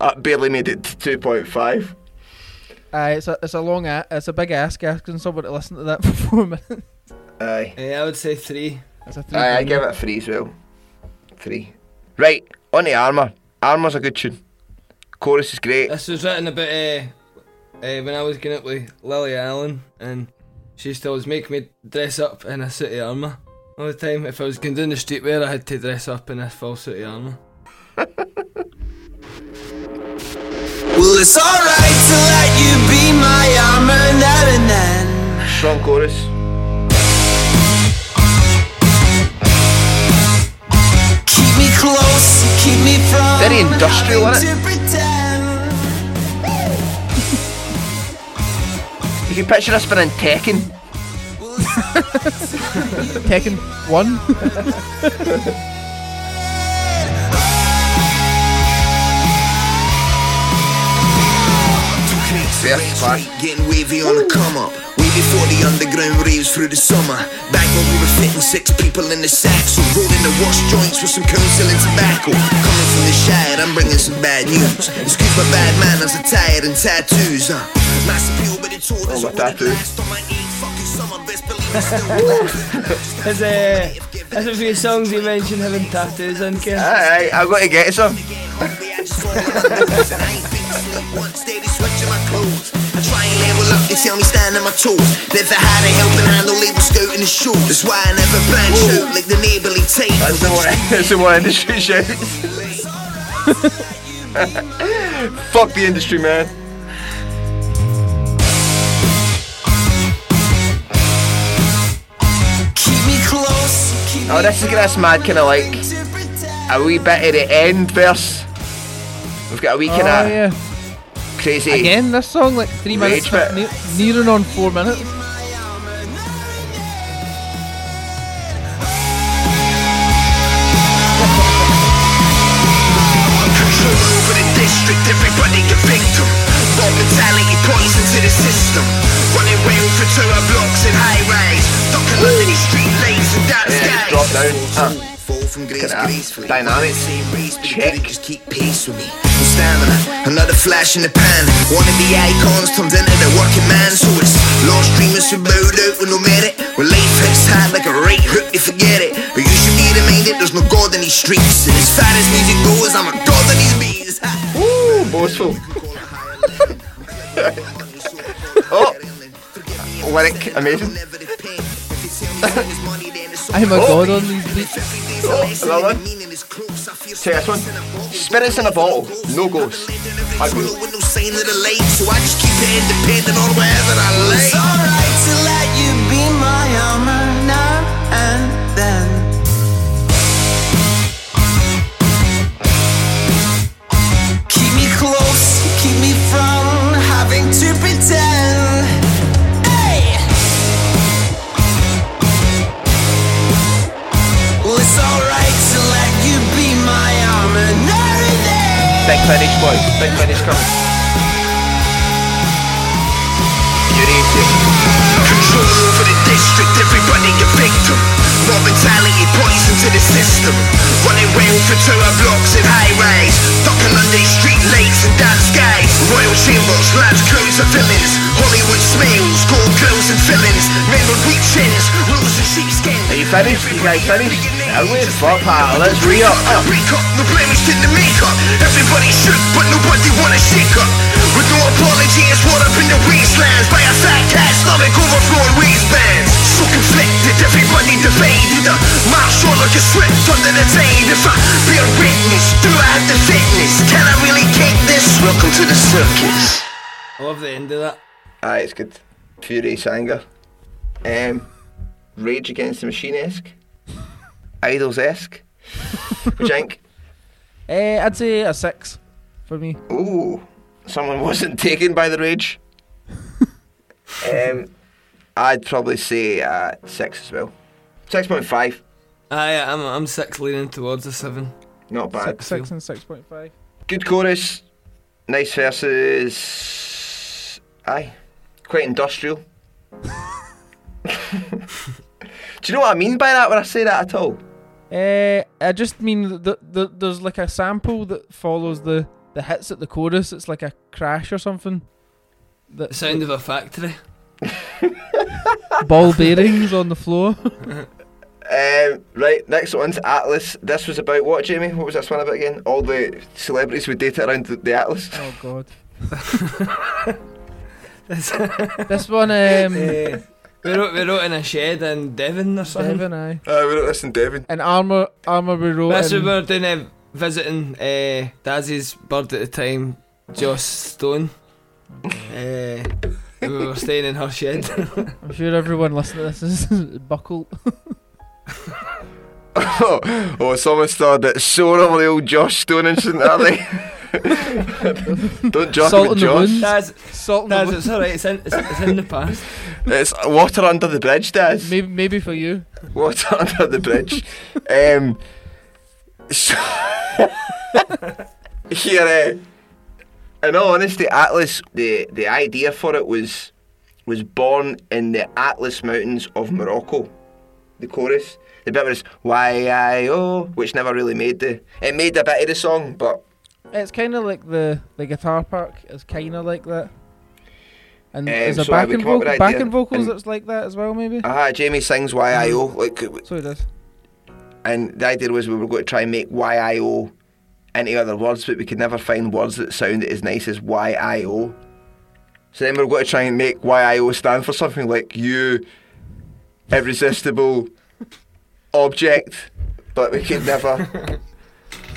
I barely made it to 2.5. Aye, it's a it's a long a- it's a big ask asking someone to listen to that for four minutes. Aye. Yeah, I would say three. It's a three. Aye, I give it a three as well. Three. Right, on the Armour. Armour's a good tune. Chorus is great. This was written about uh, uh, when I was going out with Lily Allen, and she used to always make me dress up in a suit of armour all the time. If I was going down the streetwear, I had to dress up in a full suit of armour. Well, it's alright to let you be my armor now and then. Strong chorus. Close, keep me from Very industrial, having innit? to pretend. You can picture us being in Tekken. Tekken one. Fair clash. Getting wavy on the come up. Way before the underground raves through the summer. Back when we were fitting six people in the sack. So rolling the wash joints with some council and tobacco. Coming from the Shire, I'm bringing some bad news. Excuse my bad manners, I'm tired and tattoos. Uh. Mass appeal, but it's all Oh, my tattoo. on my eight fucking summer. Best believe it's still There's a, there's a few songs you mentioned having tattoos in, Kev. Aye, aye, I've got to get some. Steady switching my clothes. I try and level up, they tell me stand on my toes. Never had a helping hand, no label skirt in the shoes. That's why I never branch out like the neighborly tape. That's the one, that's the one industry shouts. Fuck the industry, man. Keep me close, Oh, this is gonna mad kind of like a wee bit of the end verse. We've got a wee Oh kind of yeah. Crazy. Again, this song like three minutes, Rage bit. ne- nearing on four minutes. Control over the district, everybody a victim. Raw mentality poison to the system. Running round for tour blocks and high rise. Ducking under these street lanes and dark Yeah, skies. drop down. Uh, Fall from grace Look at that. gracefully. Dynamic. Same race, but Check. you just keep pace with me. Stamina, another flash in the pan. One of the icons turned into the working man, so it's lost dreamers who bowed out with no merit. When life hits hard like a right hook, they forget it. But you should be reminded there's no God in these streets. And as far as music goes, I'm a god in these beats. Ooh, boastful. oh, lyric, amazing. I'm a god on these beats. Oh, another one. Take this one. Spirits in a bottle, no ghosts. I agree. Keep me close, keep me from having to pretend. Finish, boys. Big finish coming. Eurasia. Control over the district, everybody a victim. Mob mentality, poison to the system. Running round for tour blocks and high rise. Ducking under street lights and dark skies. Royal chambers, large crowds of villains. Hollywood sheepskin. You finished? You guys finished? Are we? Fuck, pal. Let's re up. Break up, no blemish in the makeup. Everybody shook, but nobody wanna shake up. With no apology, it's what up in the wastelands by a fat cat stomach overflowing waistbands. So conflicted, everybody divided. The march on like a swift under the tide. If I bear witness, do I have the fitness? Can I really kick this? Welcome to the circus. I love the end of that. Aye, it's good. Furious anger. Um, Rage Against the Machine esque. IDLES esque. Jank. Eh, I'd say a six for me. Ooh, someone wasn't taken by the rage. um, I'd probably say uh, six as well. Six point five. Aye, I'm I'm six leaning towards a seven. Not bad. Six, six and six point five. Good chorus. Nice verses. Aye, quite industrial. Do you know what I mean by that when I say that at all? Uh, I just mean that the, the, there's like a sample that follows the, the hits at the chorus. It's like a crash or something. The That sound of a factory. ball bearings on the floor. Um, right, next one's Atlas. This was about what, Jamie? What was this one about again? All the celebrities we dated around the, the Atlas. Oh God. this one, um, Eh, we wrote we wrote in a shed in Devon or something. Devon, aye. Uh, we wrote this in Devon. And armor, armor we wrote. That's when in- we were doing uh, visiting uh, Dazzy's bird at the time, Joss Stone. uh, we were staying in her shed. I'm sure everyone listening to this is buckled. oh, oh, someone started that sore over the old Joss Stone incident, are they? Don't joke Salt about in the Josh. Daz, Salt in the Daz, wound. it's alright. It's in, it's, it's in the past. It's water under the bridge, Daz. Maybe, maybe for you. Water under the bridge. um, so here, uh, in all honesty, Atlas, the, the idea for it was was born in the Atlas Mountains of Morocco. The chorus, the bit was Y-I-O, which never really made the. It made a bit of the song, but It's kind of like the the guitar part is kind of like that. And Um, is there so backing, come up with vocal, backing vocals and- that's like that as well, maybe? ah, Jamie sings Y-I-O, like, So it is. and the idea was we were going to try and make Y-I-O into other words, but we could never find words that sounded as nice as Y-I-O. So then we were going to try and make Y-I-O stand for something like you, irresistible object, but we could never.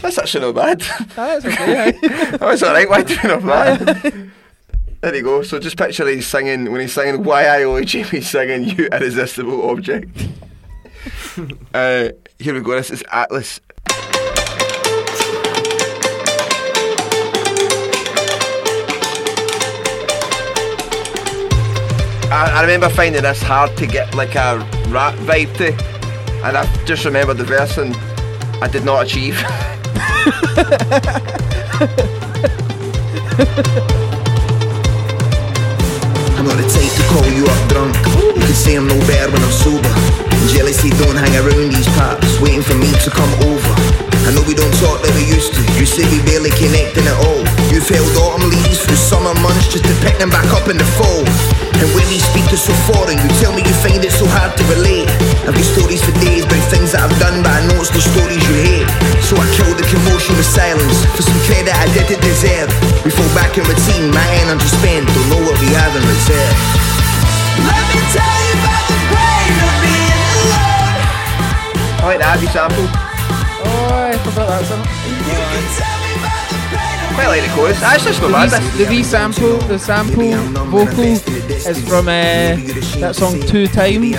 That's actually not bad. That's okay. that was alright, why do you not bad? There you go. So just picture he's singing when he's singing why Y-I-O, Jamie's singing you irresistible object. uh, here we go. This is Atlas. I, I remember finding this hard to get like a rap vibe to, and I just remember the verse and I did not achieve. I'm not the type to call you up drunk. You can say I'm no better when I'm sober. Jealousy don't hang around these parts, waiting for me to come over. I know we don't talk like we used to. You say we barely connecting at all. You've held autumn leaves through summer months just to pick them back up in the fall. And when we speak is so foreign, you tell me you find it so hard to relate. I've got stories for days about things that I've done, but I know it's the stories you hate. So I kill the commotion with silence for some credit I didn't deserve. We fall back in routine, my energy spent, don't know what we have in reserve. Let me tell you about the pain of being alone. I like the Abbey sample. Oh, I forgot that song. Quite like the chorus. That's just The not bad. The V sample, the sample vocal is from uh, that song Two Times.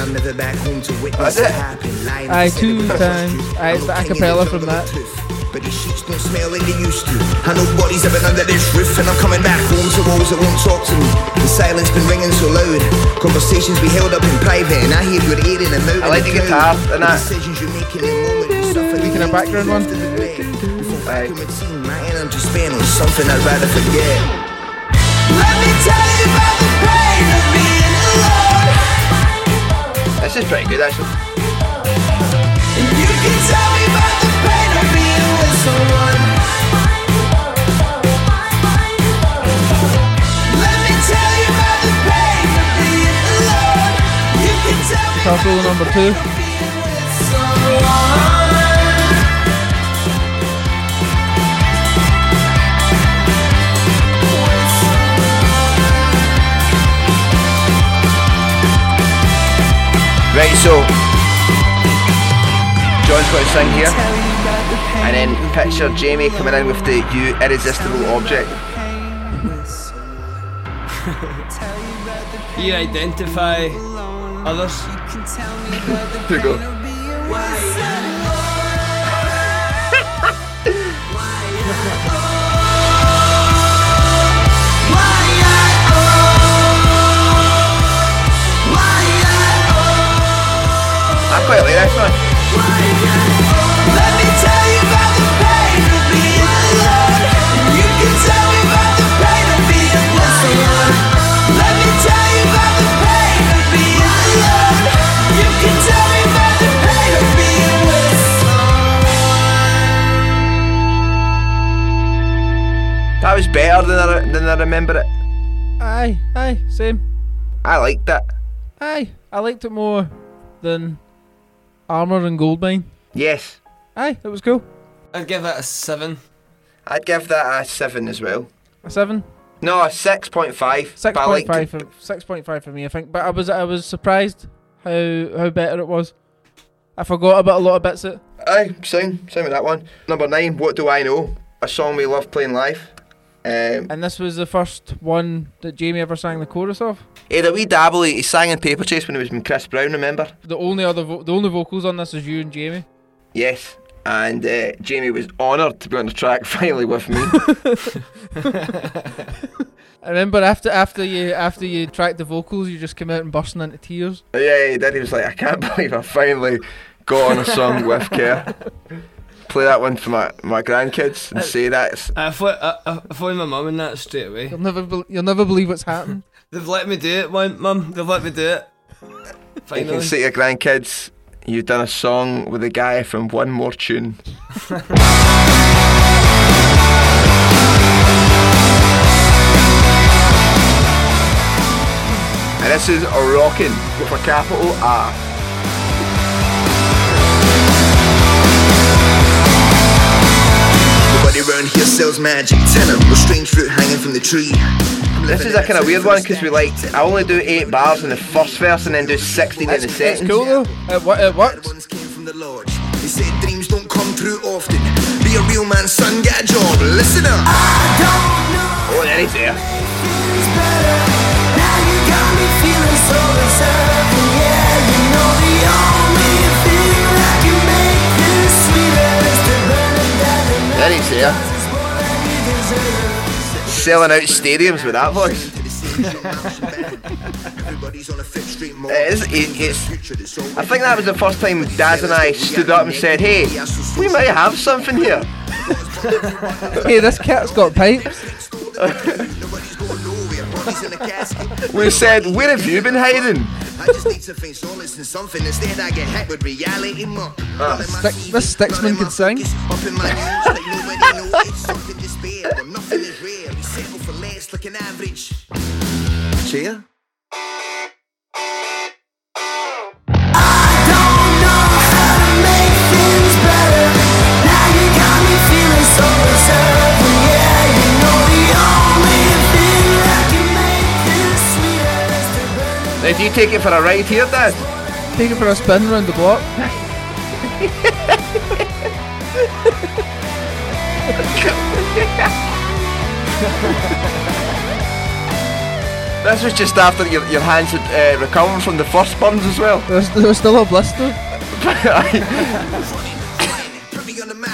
That's it. Aye, two times. Aye, it's the acapella from that. But these sheets don't smell like they used to. I know bodies have been under this roof, and I'm coming back home to walls that won't talk to me. The silence been ringing so loud. Conversations we held up in private, and I hear you're airing them out. I like in the guitar crowd. and that. Decisions you in the moment, you suffer Making a background one. Before Aye. My energy spent on something I'd rather forget. Let me tell you about the pain of being alone. This is pretty good actually. And you can tell me about the pain of being with someone. Let me tell you about the pain of being alone. You can tell me Guitar solo number two. Right, so John's got to sing here, and then picture Jamie coming in with the "You Irresistible Object." You identify others. Here we go. I quite like. Let me tell you about the pain of being alone. You can tell me about the pain of being with. Let me tell you about the pain of being alone. You can tell me about the pain of being with That was better than I, than I remember it. Aye, aye, same. I liked it. Aye, I liked it more than Armour and Goldmine. Yes, Aye, it was cool. I'd give that a seven. I'd give that a seven as well. A seven. No, a six point five. Six point five for six point five for me, I think. But I was I was surprised how how better it was. I forgot about a lot of bits. It Aye, same, same with that one. Number nine, What Do I Know? A song we love playing live. Um, and this was the first one that Jamie ever sang the chorus of. He had a wee dabble, he he sang in Paper Chase when it was with Chris Brown, remember? The only other vo- the only vocals on this is you and Jamie. Yes. And uh, Jamie was honoured to be on the track finally with me. I remember after after you after you tracked the vocals, you just came out and bursting into tears. yeah, he did. He was like, I can't believe I finally got on a song with Kerr. Play that one for my, my grandkids and say that's. I thought I, I, I phoned my mum and that straight away. You'll never be- you'll never believe what's happened. They've let me do it, mum. mum they've let me do it. You can say to your grandkids, you've done a song with a guy from One More Tune. And this is a rockin' with a capital R. Nobody around here sells magic. Tenor with strange fruit hanging from the tree. This is a kind of weird one because we like I only do eight bars in the first verse and then do sixteen in the second. It's cool though. It, wo- it works. They say dreams don't come true often. Be a real man, son, get a job. Listen up. Oh, there he's there. There he's there. Selling out stadiums with that voice. It is, it, it's, I think that was the first time Daz and I stood up and said, hey, we might have something here. hey, this cat's got pipes. We said, where have you been hiding? I just need to find solace in something. Instead, I get hit with reality muck. Stick, this Sticksman can sing. Settle for less, like an average. Cheer? Now, do you take it for a ride here, Dad? Take it for a spin around the block. This was just after your, your hands had uh, recovered from the first burns as well. There was, there was still a blister.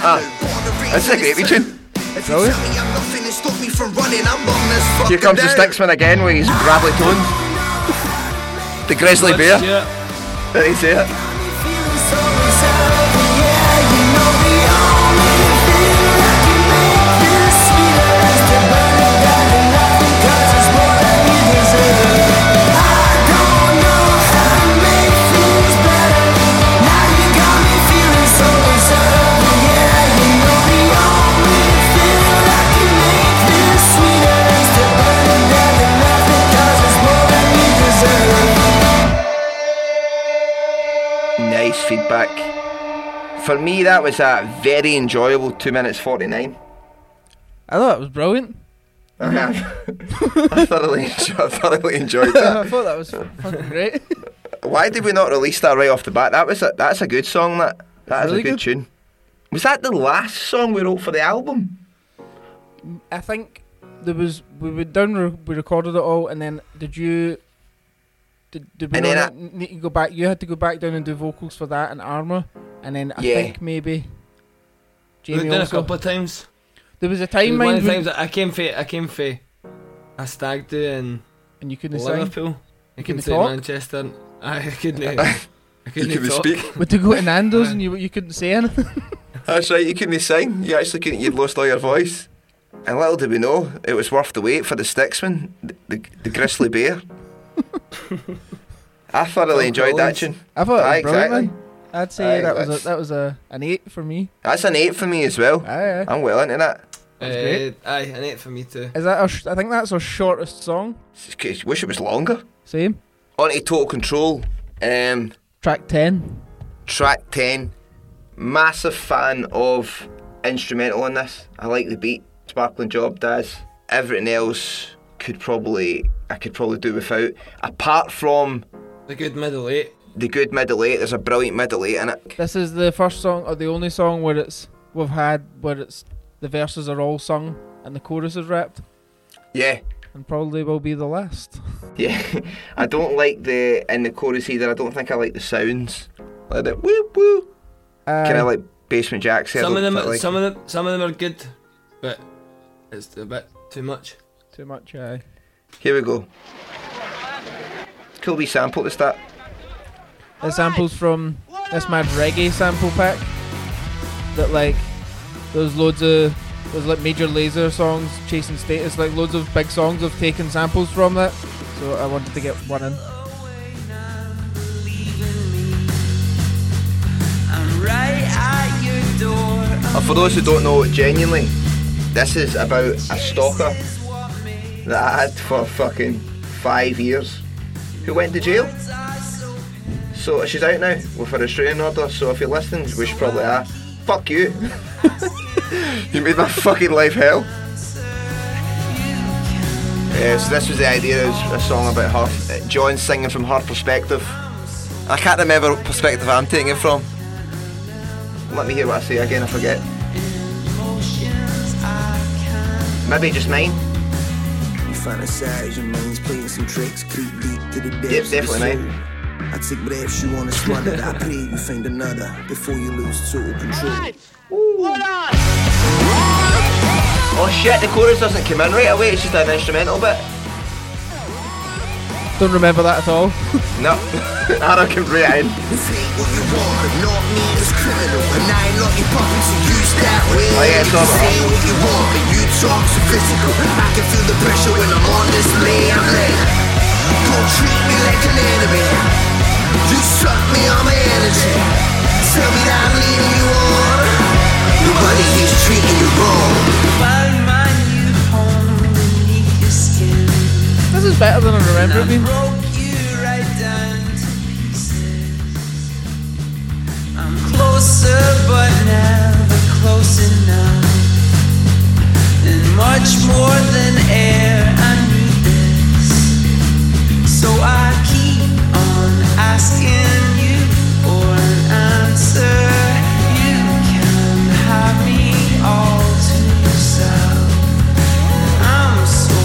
ah, that's a great wee tune. Brilliant. Here comes the Sticksman again with his gravelly tones. The grizzly bear. There he's there. That was a very enjoyable two minutes forty nine. I thought it was brilliant. I thoroughly, enjoyed, I thoroughly enjoyed that. I thought that was fucking great. Why did we not release that right off the bat? That was a, that's a good song. That that is really a good, good. tune. Was that the last song we wrote for the album? I think there was we were done. We recorded it all, and then did you? Did, did we And then not ne- need to go back? You had to go back down and do vocals for that and Armour, and then I Yeah. think maybe We've Jamie done a couple of times. There was a time was one of the when- times I came for I came for a stag do in and you couldn't sing. Liverpool. I You came couldn't to talk? Manchester. I, I couldn't. I couldn't, couldn't talk. speak. But to go to Nando's and you you couldn't say anything. That's right. You couldn't sing. You actually couldn't. You'd lost all your voice. And little did we know, it was worth the wait for the Sticksman, the, the, the Grizzly Bear. I thoroughly enjoyed that tune. I thought it was Aye, brilliant. exactly. man. I'd say Aye, that was a, that was a an eight for me. That's an eight for me as well. Aye, aye. I'm well into that. That's great. Uh, aye, an eight for me too. Is that our? Sh- I think that's our shortest song. S- Wish it was longer. Same. On to Total Control. Um, Track ten. track 10. Massive fan of instrumental on this. I like the beat. Sparkling Job does. Everything else could probably I could probably do without. Apart from The good middle eight. the good middle eight, there's a brilliant middle eight in it. This is the first song or the only song where it's we've had where it's the verses are all sung and the chorus is rapped, Yeah, and probably will be the last. yeah. I don't like the in the chorus either. I don't think I like the sounds. Like the woo woo. Uh, kind of like Basement Jaxx. Some of them, Like some of them, some of them are good, but it's a bit too much. too much. Aye. Here we go. Cool wee sample to start. The samples from this mad reggae sample pack. That like there's loads of there's like Major Lazer songs, Chase & Status, like loads of big songs have taken samples from that. So I wanted to get one in. And for those who don't know, genuinely, this is about a stalker that I had for fucking five years who went to jail. So she's out now with her restraining order. So if you're listening, which you probably are, fuck you. you made my fucking life hell. Yeah, so this was the idea. Was a song about her. John singing from her perspective. I can't remember what perspective I'm taking it from. Let me hear what I say again. I forget. Maybe just mine. You fantasize your mind's playing some tricks, creep deep to the depths. Yep, definitely soul. I take breaths you wanna swallow. I pray you find another before you lose total control. Oh shit, the chorus doesn't come in right away. It's just an instrumental bit. Don't remember that at all. No, I can right in. Take what you want, but not me as criminal. And I ain't lock you up to use that. Oh, yeah, it's all can say right. what you want, but you talk so physical. I can feel the pressure when I'm on display. I'm like, don't treat me like an enemy. You suck me on my energy. Tell me that I'm leading you on. Nobody here's treating you wrong. This is better than I remember it being. I'm closer, but never close enough. Much more than air, I need this. So I keep on asking you for an answer. You can have me all to yourself. I'm so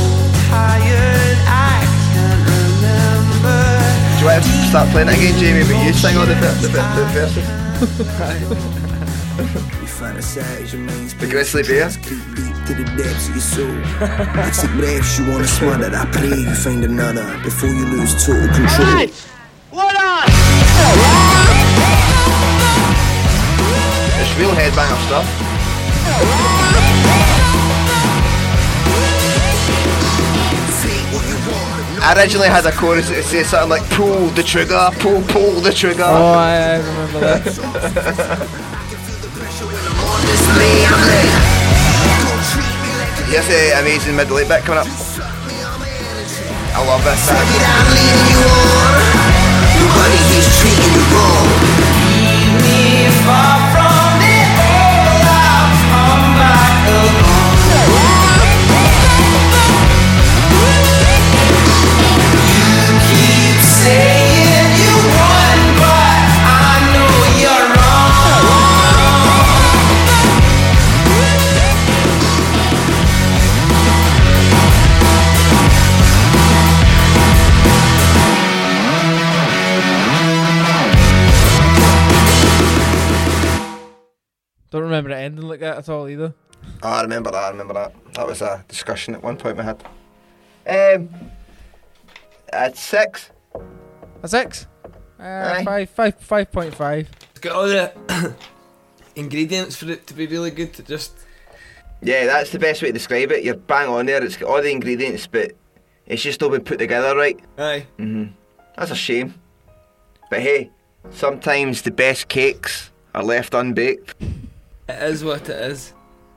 tired, I can't remember. Do you want to start playing it again, Jamie? But you sing all the, the, ver- the verses. You fantasize your mind's The Grizzly Bear. creep deep to the depths of your soul. I take breaths you wanna smother. I pray you find another before you lose total control. All right. What on? It's real headbanger stuff. I originally had a chorus that says something like pull the trigger, pull, pull the trigger. Oh, I, I remember that. Here's the amazing middle eight bit coming up. I love this. Song. Nobody is treating you wrong. Leave me far. Remember it ending like that at all either. Oh, I remember that. I remember that. That was a discussion at one point we had. Um, at six. A six. Uh, Aye. five, five, five point five. It's got all the ingredients for it to be really good. To just Yeah, that's the best way to describe it. You're bang on there. It's got all the ingredients, but it's just not been put together right. aye. hmm That's a shame. But hey, sometimes the best cakes are left unbaked. It is what it is.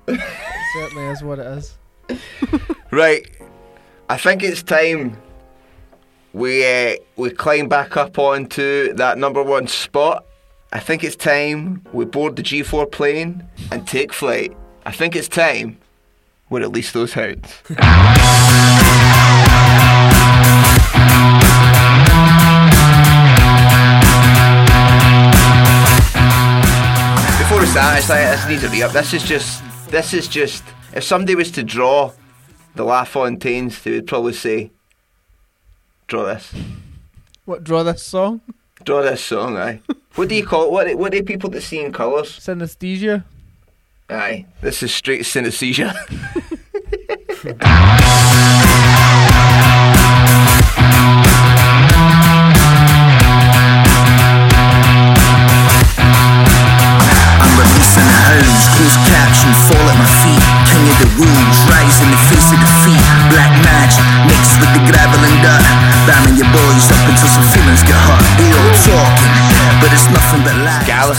Certainly is what it is. Right. I think it's time we uh, we climb back up onto that number one spot. I think it's time we board the G4 plane and take flight. I think it's time we release those hounds. Start, it's like, this needs a re-up. This is just, this is just, if somebody was to draw the La Fontaines, they would probably say, draw this. What draw this song? Draw this song, aye. what do you call it? What, what do people that see in colours? Synesthesia. Aye, this is straight synesthesia.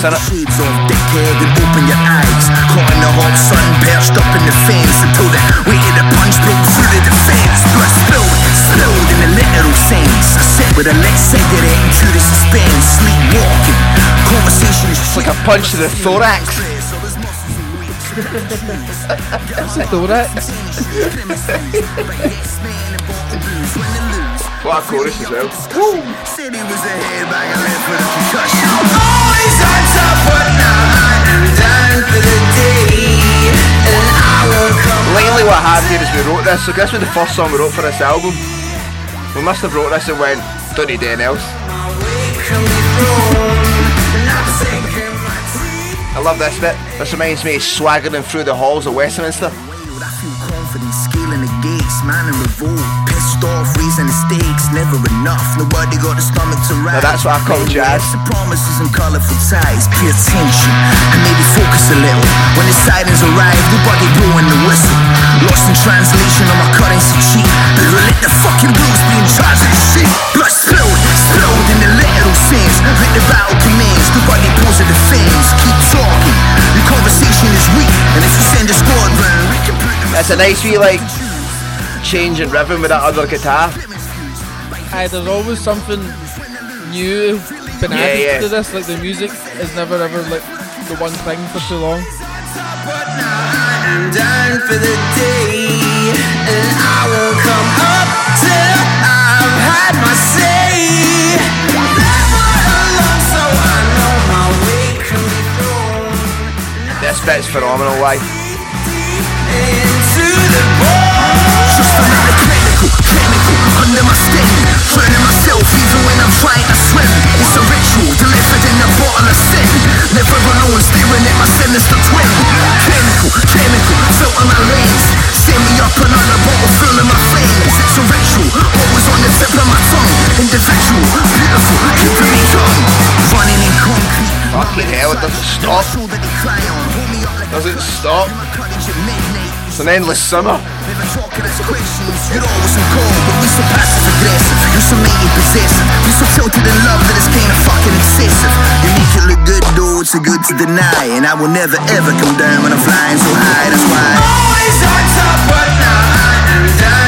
lies. Gallus. Shades off, dickhead, and open your eyes. Caught in the hot sun, perched up in the fence until the weight of the punch broke through the defense. Blood spilled, spilled in the literal sense. I sit with a lit cigarette into the suspense, sleepwalking. Conversation is It's like a punch to the thorax. What's a thorax? What a chorus as well. Said he was a headbag, I left with a concussion. I Lately, what happened here is we wrote this. So this was the first song we wrote for this album. We must have wrote this and went, don't need anything else. I love this bit. This reminds me of swaggering through the halls of Westminster. The gates, man in revolt. Pissed off, raising the stakes, never enough. Nobody got the stomach to rise. Now that's what I call jazz. Eh? The promises and colourful ties. Pay attention and maybe focus a little. When the sirens arrive, nobody blowing the whistle. Lost in translation on my currency cheap. Better let the fucking blues be in charge of the shit. Blood spilled, spilled in the literal sense. Let the battle commence. Nobody pulls a defense. Keep talking. The conversation is weak, and if you send a squad round, we can put them a nice wee like change in rhythm with that other guitar. Aye, there's always something new been Yeah, added yeah. to this. Like the music is never ever like the one thing for too long. I'm phenomenal, for the my myself even when I'm trying to swim. It's a ritual delivered in a bottle of sin. Never alone, staring at twin. Chemical, filter my me up another bottle my. It's a ritual, always on the tip of my tongue. Beautiful. Running in concrete. It doesn't stop. Doesn't stop. It's an endless summer. You're always on call, but we so passive aggressive. You're so mating possessive. You're so tilted in love that it's kinda fucking excessive. You make it look good, though, too good to deny. And I will never ever come down when I'm flying so high, that's why. Always on top, but I'm done for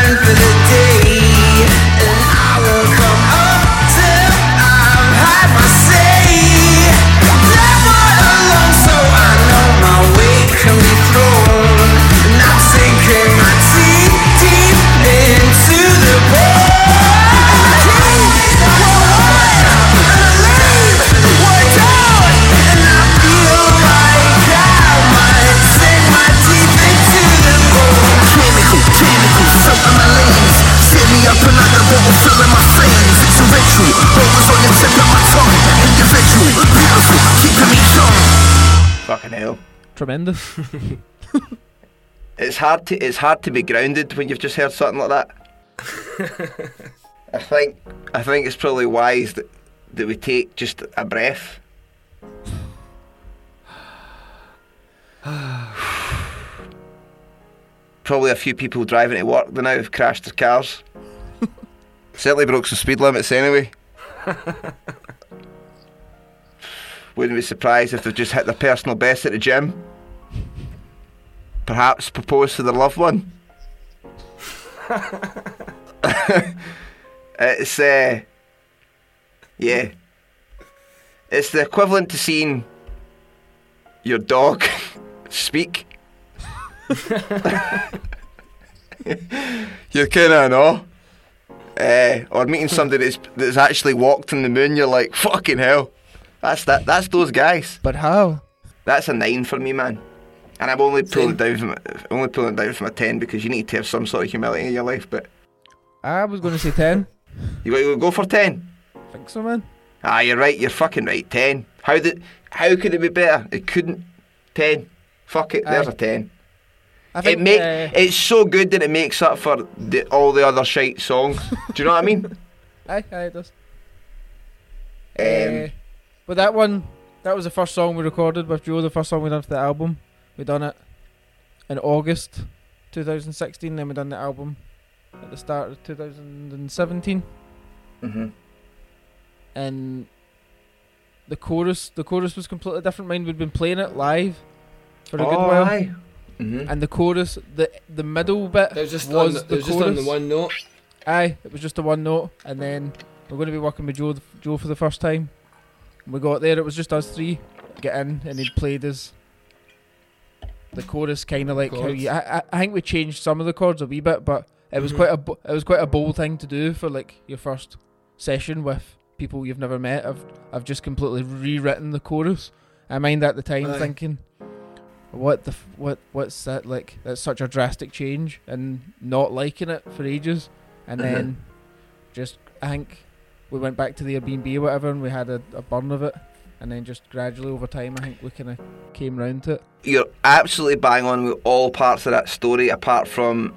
another bottle filling my flames. It's a ritual, always on the tip of my tongue. Individual, beautiful, keeping me young. Fucking hell. tremendous. It's hard to it's hard to be grounded when you've just heard something like that. I think I think it's probably wise that that we take just a breath. Probably a few people driving to work now have crashed their cars. Certainly broke some speed limits anyway. Wouldn't be surprised if they've just hit their personal best at the gym. Perhaps proposed to their loved one. it's uh, yeah. It's the equivalent to seeing your dog speak. You're kind of know. Uh, or meeting somebody that's that's actually walked on the moon, you're like, fucking hell. That's that. That's those guys. But how? That's a nine for me, man. And I'm only pulling down from a, only pulling down from a ten because you need to have some sort of humility in your life. But I was going to say 10. you got to go for ten. think so, man. Ah, you're right. You're fucking right. Ten. How did? How could it be better? It couldn't. Ten. Fuck it. There's Aye. a ten. I It make uh, it's so good that it makes up for the, all the other shite songs. Do you know what I mean? Aye, aye, it does. Um, Uh, but that one, that was the first song we recorded with Joe. The first song we done for the album. We done it in August 2016. Then we done the album at the start of 2017. Mhm. And the chorus, the chorus was completely different. Mind we'd been playing it live for a good Oh, while. aye. Mhm. And the chorus, the the middle bit It was just was on the, the it was just on the chorus. one note. Aye, it was just a one note, and then we're going to be working with Joe, Joe for the first time. We got there, it was just us three get in, and he'd played us the chorus, kind of like how you. I, I, I think we changed some of the chords a wee bit, but it was Mhm. quite a it was quite a bold thing to do for like your first session with people you've never met. I've I've just completely rewritten the chorus. I mind at the time Aye. thinking, what the f- what what's that like? That's such a drastic change, and not liking it for ages, and Mhm. then just I think we went back to the Airbnb or whatever, and we had a, a burn of it, and then just gradually over time, I think we kind of came round to it. You're absolutely bang on with all parts of that story, apart from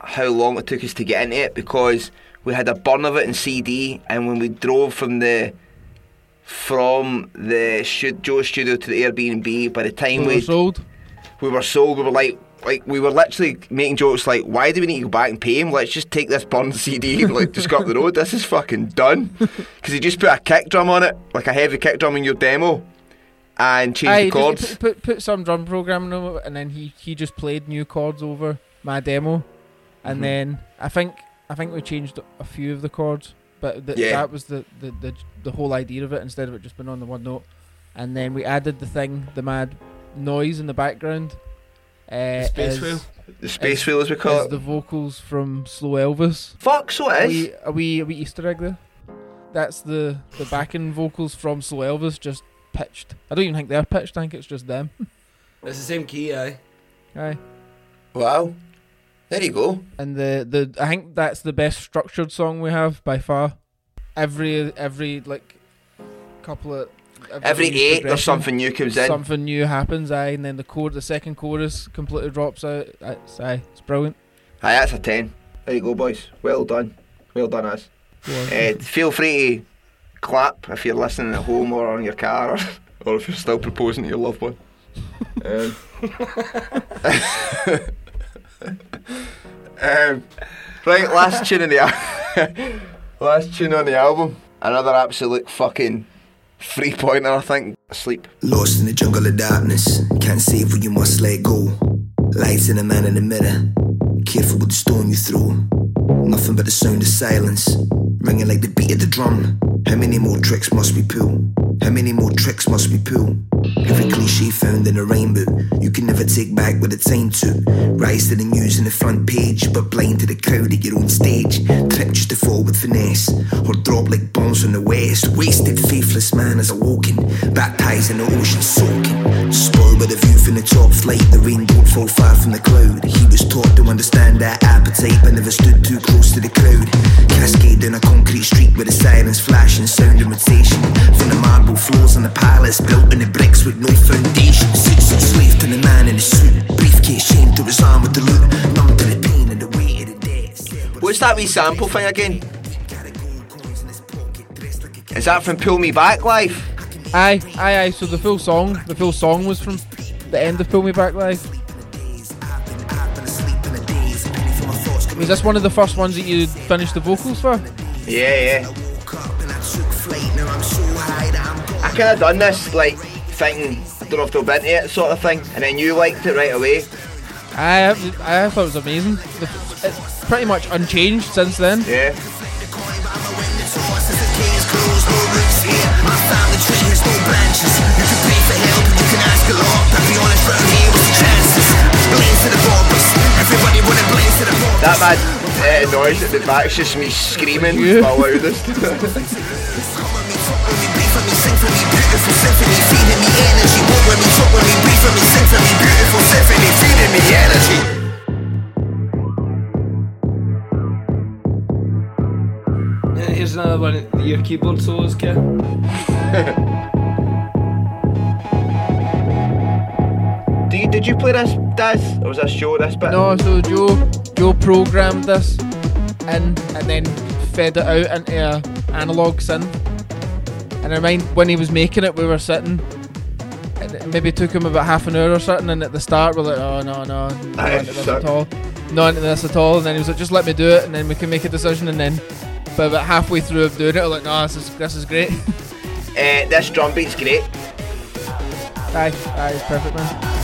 how long it took us to get into it, because we had a burn of it in CD, and when we drove from the from the Joe studio to the Airbnb, by the time We sold. We were so we were like, like we were literally making jokes like, why do we need to go back and pay him? Let's just take this burned CD and like just go up the road. This is fucking done. Because he just put a kick drum on it, like a heavy kick drum in your demo, and changed Aye, the chords. Put, put put some drum programming over it, and then he he just played new chords over my demo, and Mhm. then I think I think we changed a few of the chords, but th- Yeah. that was the, the the the whole idea of it. Instead of it just being on the one note, and then we added the thing, the mad noise in the background. Uh, space is- wheel? The space is- wheel, as we call is it. the vocals from Slow Elvis. Fuck, so A it is. wee, a wee, a wee Easter egg there. That's the the backing vocals from Slow Elvis, just pitched. I don't even think they're pitched. I think it's just them. It's the same key, aye. Aye. Wow. There you go. And the, the I think that's the best structured song we have by far. Every every like couple of Every eight, there's progression, something new comes in. Something new happens, aye, and then the chord, the second chorus completely drops out. It's, aye, it's brilliant. Aye, that's a 10. There you go, boys. Well done. Well done, us. Go. Uh, feel free to clap if you're listening at home or on your car or, or if you're still proposing to your loved one. Um, um, right, last tune in the al- last tune on the album. Another absolute fucking three pointer, I think. Sleep. Lost in the jungle of darkness, can't save what you must let go. Lights in a man in the mirror, careful with the storm you throw. Nothing but the sound of silence, ringing like the beat of the drum. How many more tricks must we pull? How many more tricks must we pull? Every cliche found in a rainbow, you can never take back what the time to. Rise to the news in the front page, but blind to the crowd at your own stage. Trip just to fall with finesse, or drop like bombs from the west. Wasted, faithless man is awoken, baptized in the ocean soaking. Spoiled by the view from the top flight, the rain don't fall far from the cloud. He was taught to understand that appetite, but never stood too close to the crowd. Cascade down a concrete street with the sirens flashing, sound and rotation. From the marble floors on the palace, built in the bricks with no foundation. Slave to the man in the suit, briefcase chained to his arm with the loot. Numb to the pain and the weight of the debt. What's that wee sample thing again? Is that from Pull Me Back Live? Aye, aye, aye. So the full song, the full song was from the end of Pull Me Back Live. Was this one of the first ones that you finished the vocals for? Yeah, yeah. I kind of done this like thinking, I don't know if they'll be into it sort of thing, and then you liked it right away. I I thought it was amazing. It's pretty much unchanged since then. Yeah. That mad uh, noise at the back is just me screaming my loudest. Yeah, here's another one of your keyboard solos, Kev. Do you, did you play this, Daz? Or was this Joe, this bit? No, so Joe Joe programmed this in and then fed it out into a analog synth. And I mind when he was making it, we were sitting. And it maybe took him about half an hour or something. And at the start, we're like, "Oh no, no, not into this at all, not into this at all." And then he was like, "Just let me do it, and then we can make a decision." And then, but about halfway through of doing it, we're like, "No, this is this is great." Uh, this drum beat's great. aye, aye, it's perfect, man.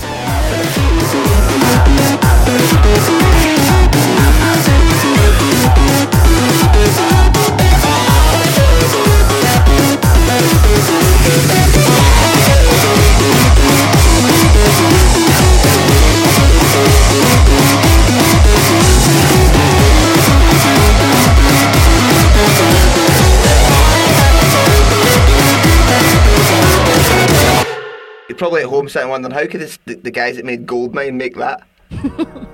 Probably at home sitting wondering how could this, the, the guys that made Goldmine make that?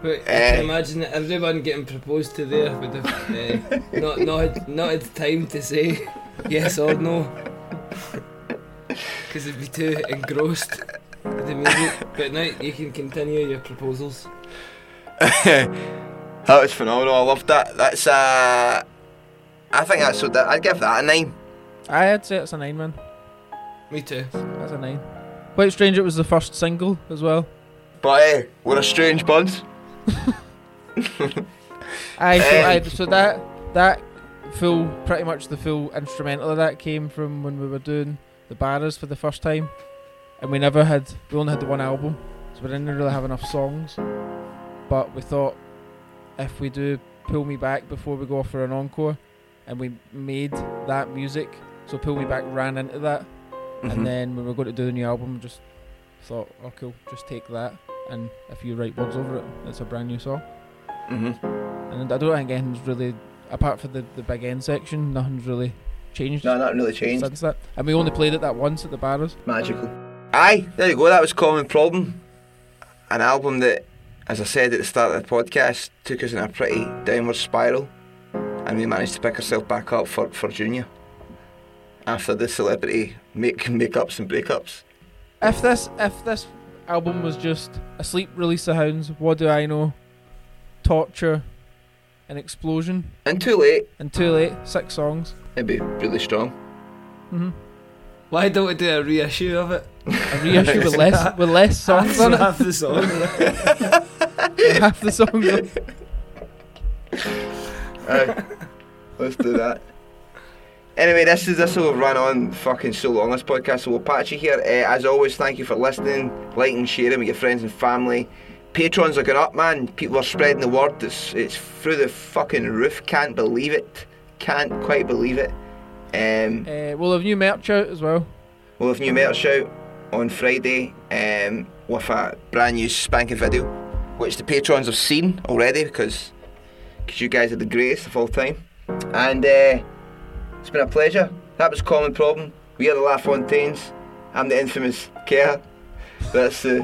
But Eh. can imagine everyone getting proposed to there would have uh, not, not, not had time to say yes or no. Because they'd be too engrossed with the music. But now you can continue your proposals. that was phenomenal. I loved that. That's uh, I think that's so. That, I'd give that a nine. I'd say it's a nine, man. Me too. That's a nine. Quite strange. It was the first single as well. But hey, we're a strange bunch. I so, Um, aye, so that that full, pretty much the full instrumental of that came from when we were doing the Barras for the first time, and we never had, we only had the one album, so we didn't really have enough songs. But we thought if we do Pull Me Back before we go off for an encore, and we made that music, so Pull Me Back ran into that, Mhm. and then when we were going to do the new album, we just thought, oh cool, just take that, and if you write words over it, it's a brand new song. Mm-hmm. And I don't think anything's really, apart from the, the big end section, nothing's really changed. No, nothing really changed. Since that. And we only played it that once at the Barras. Magical. Aye, there you go. That was Common Problem, an album that, as I said at the start of the podcast, took us in a pretty downward spiral, and we managed to pick ourselves back up for for Junior after the celebrity make makeups and breakups. If this if this album was just Asleep, Release the Hounds, What Do I Know, Torture, An Explosion, And too late, and Too Late, six songs. it'd be really strong. Mm-hmm. Why don't we do a reissue of it? A reissue with less with less songs on it. Half the song. Half the songs. on- Aye, let's do that. Anyway, this is this will run on fucking so long. This podcast, so we'll patch you here. Uh, as always, thank you for listening, liking, sharing with your friends and family. Patrons are going up, man. People are spreading the word. It's it's through the fucking roof. Can't believe it. Can't quite believe it. Um, Uh, we'll have new merch out as well. we'll have new merch out on Friday um, with a brand new spanking video, which the patrons have seen already because cause you guys are the greatest of all time. And uh, it's been a pleasure. That was a Common Problem. We are the La Fontaines. I'm the infamous Kerr. That's the.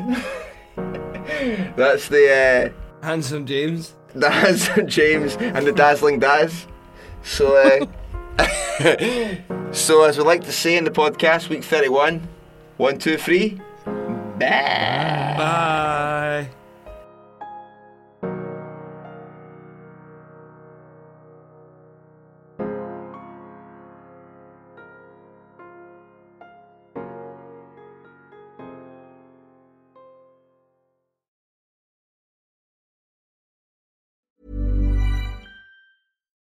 that's the. Handsome James. The handsome James, and the Dazzling Daz. So, uh, so as we like to say in the podcast, week 31, one, two, three, bye. Bye.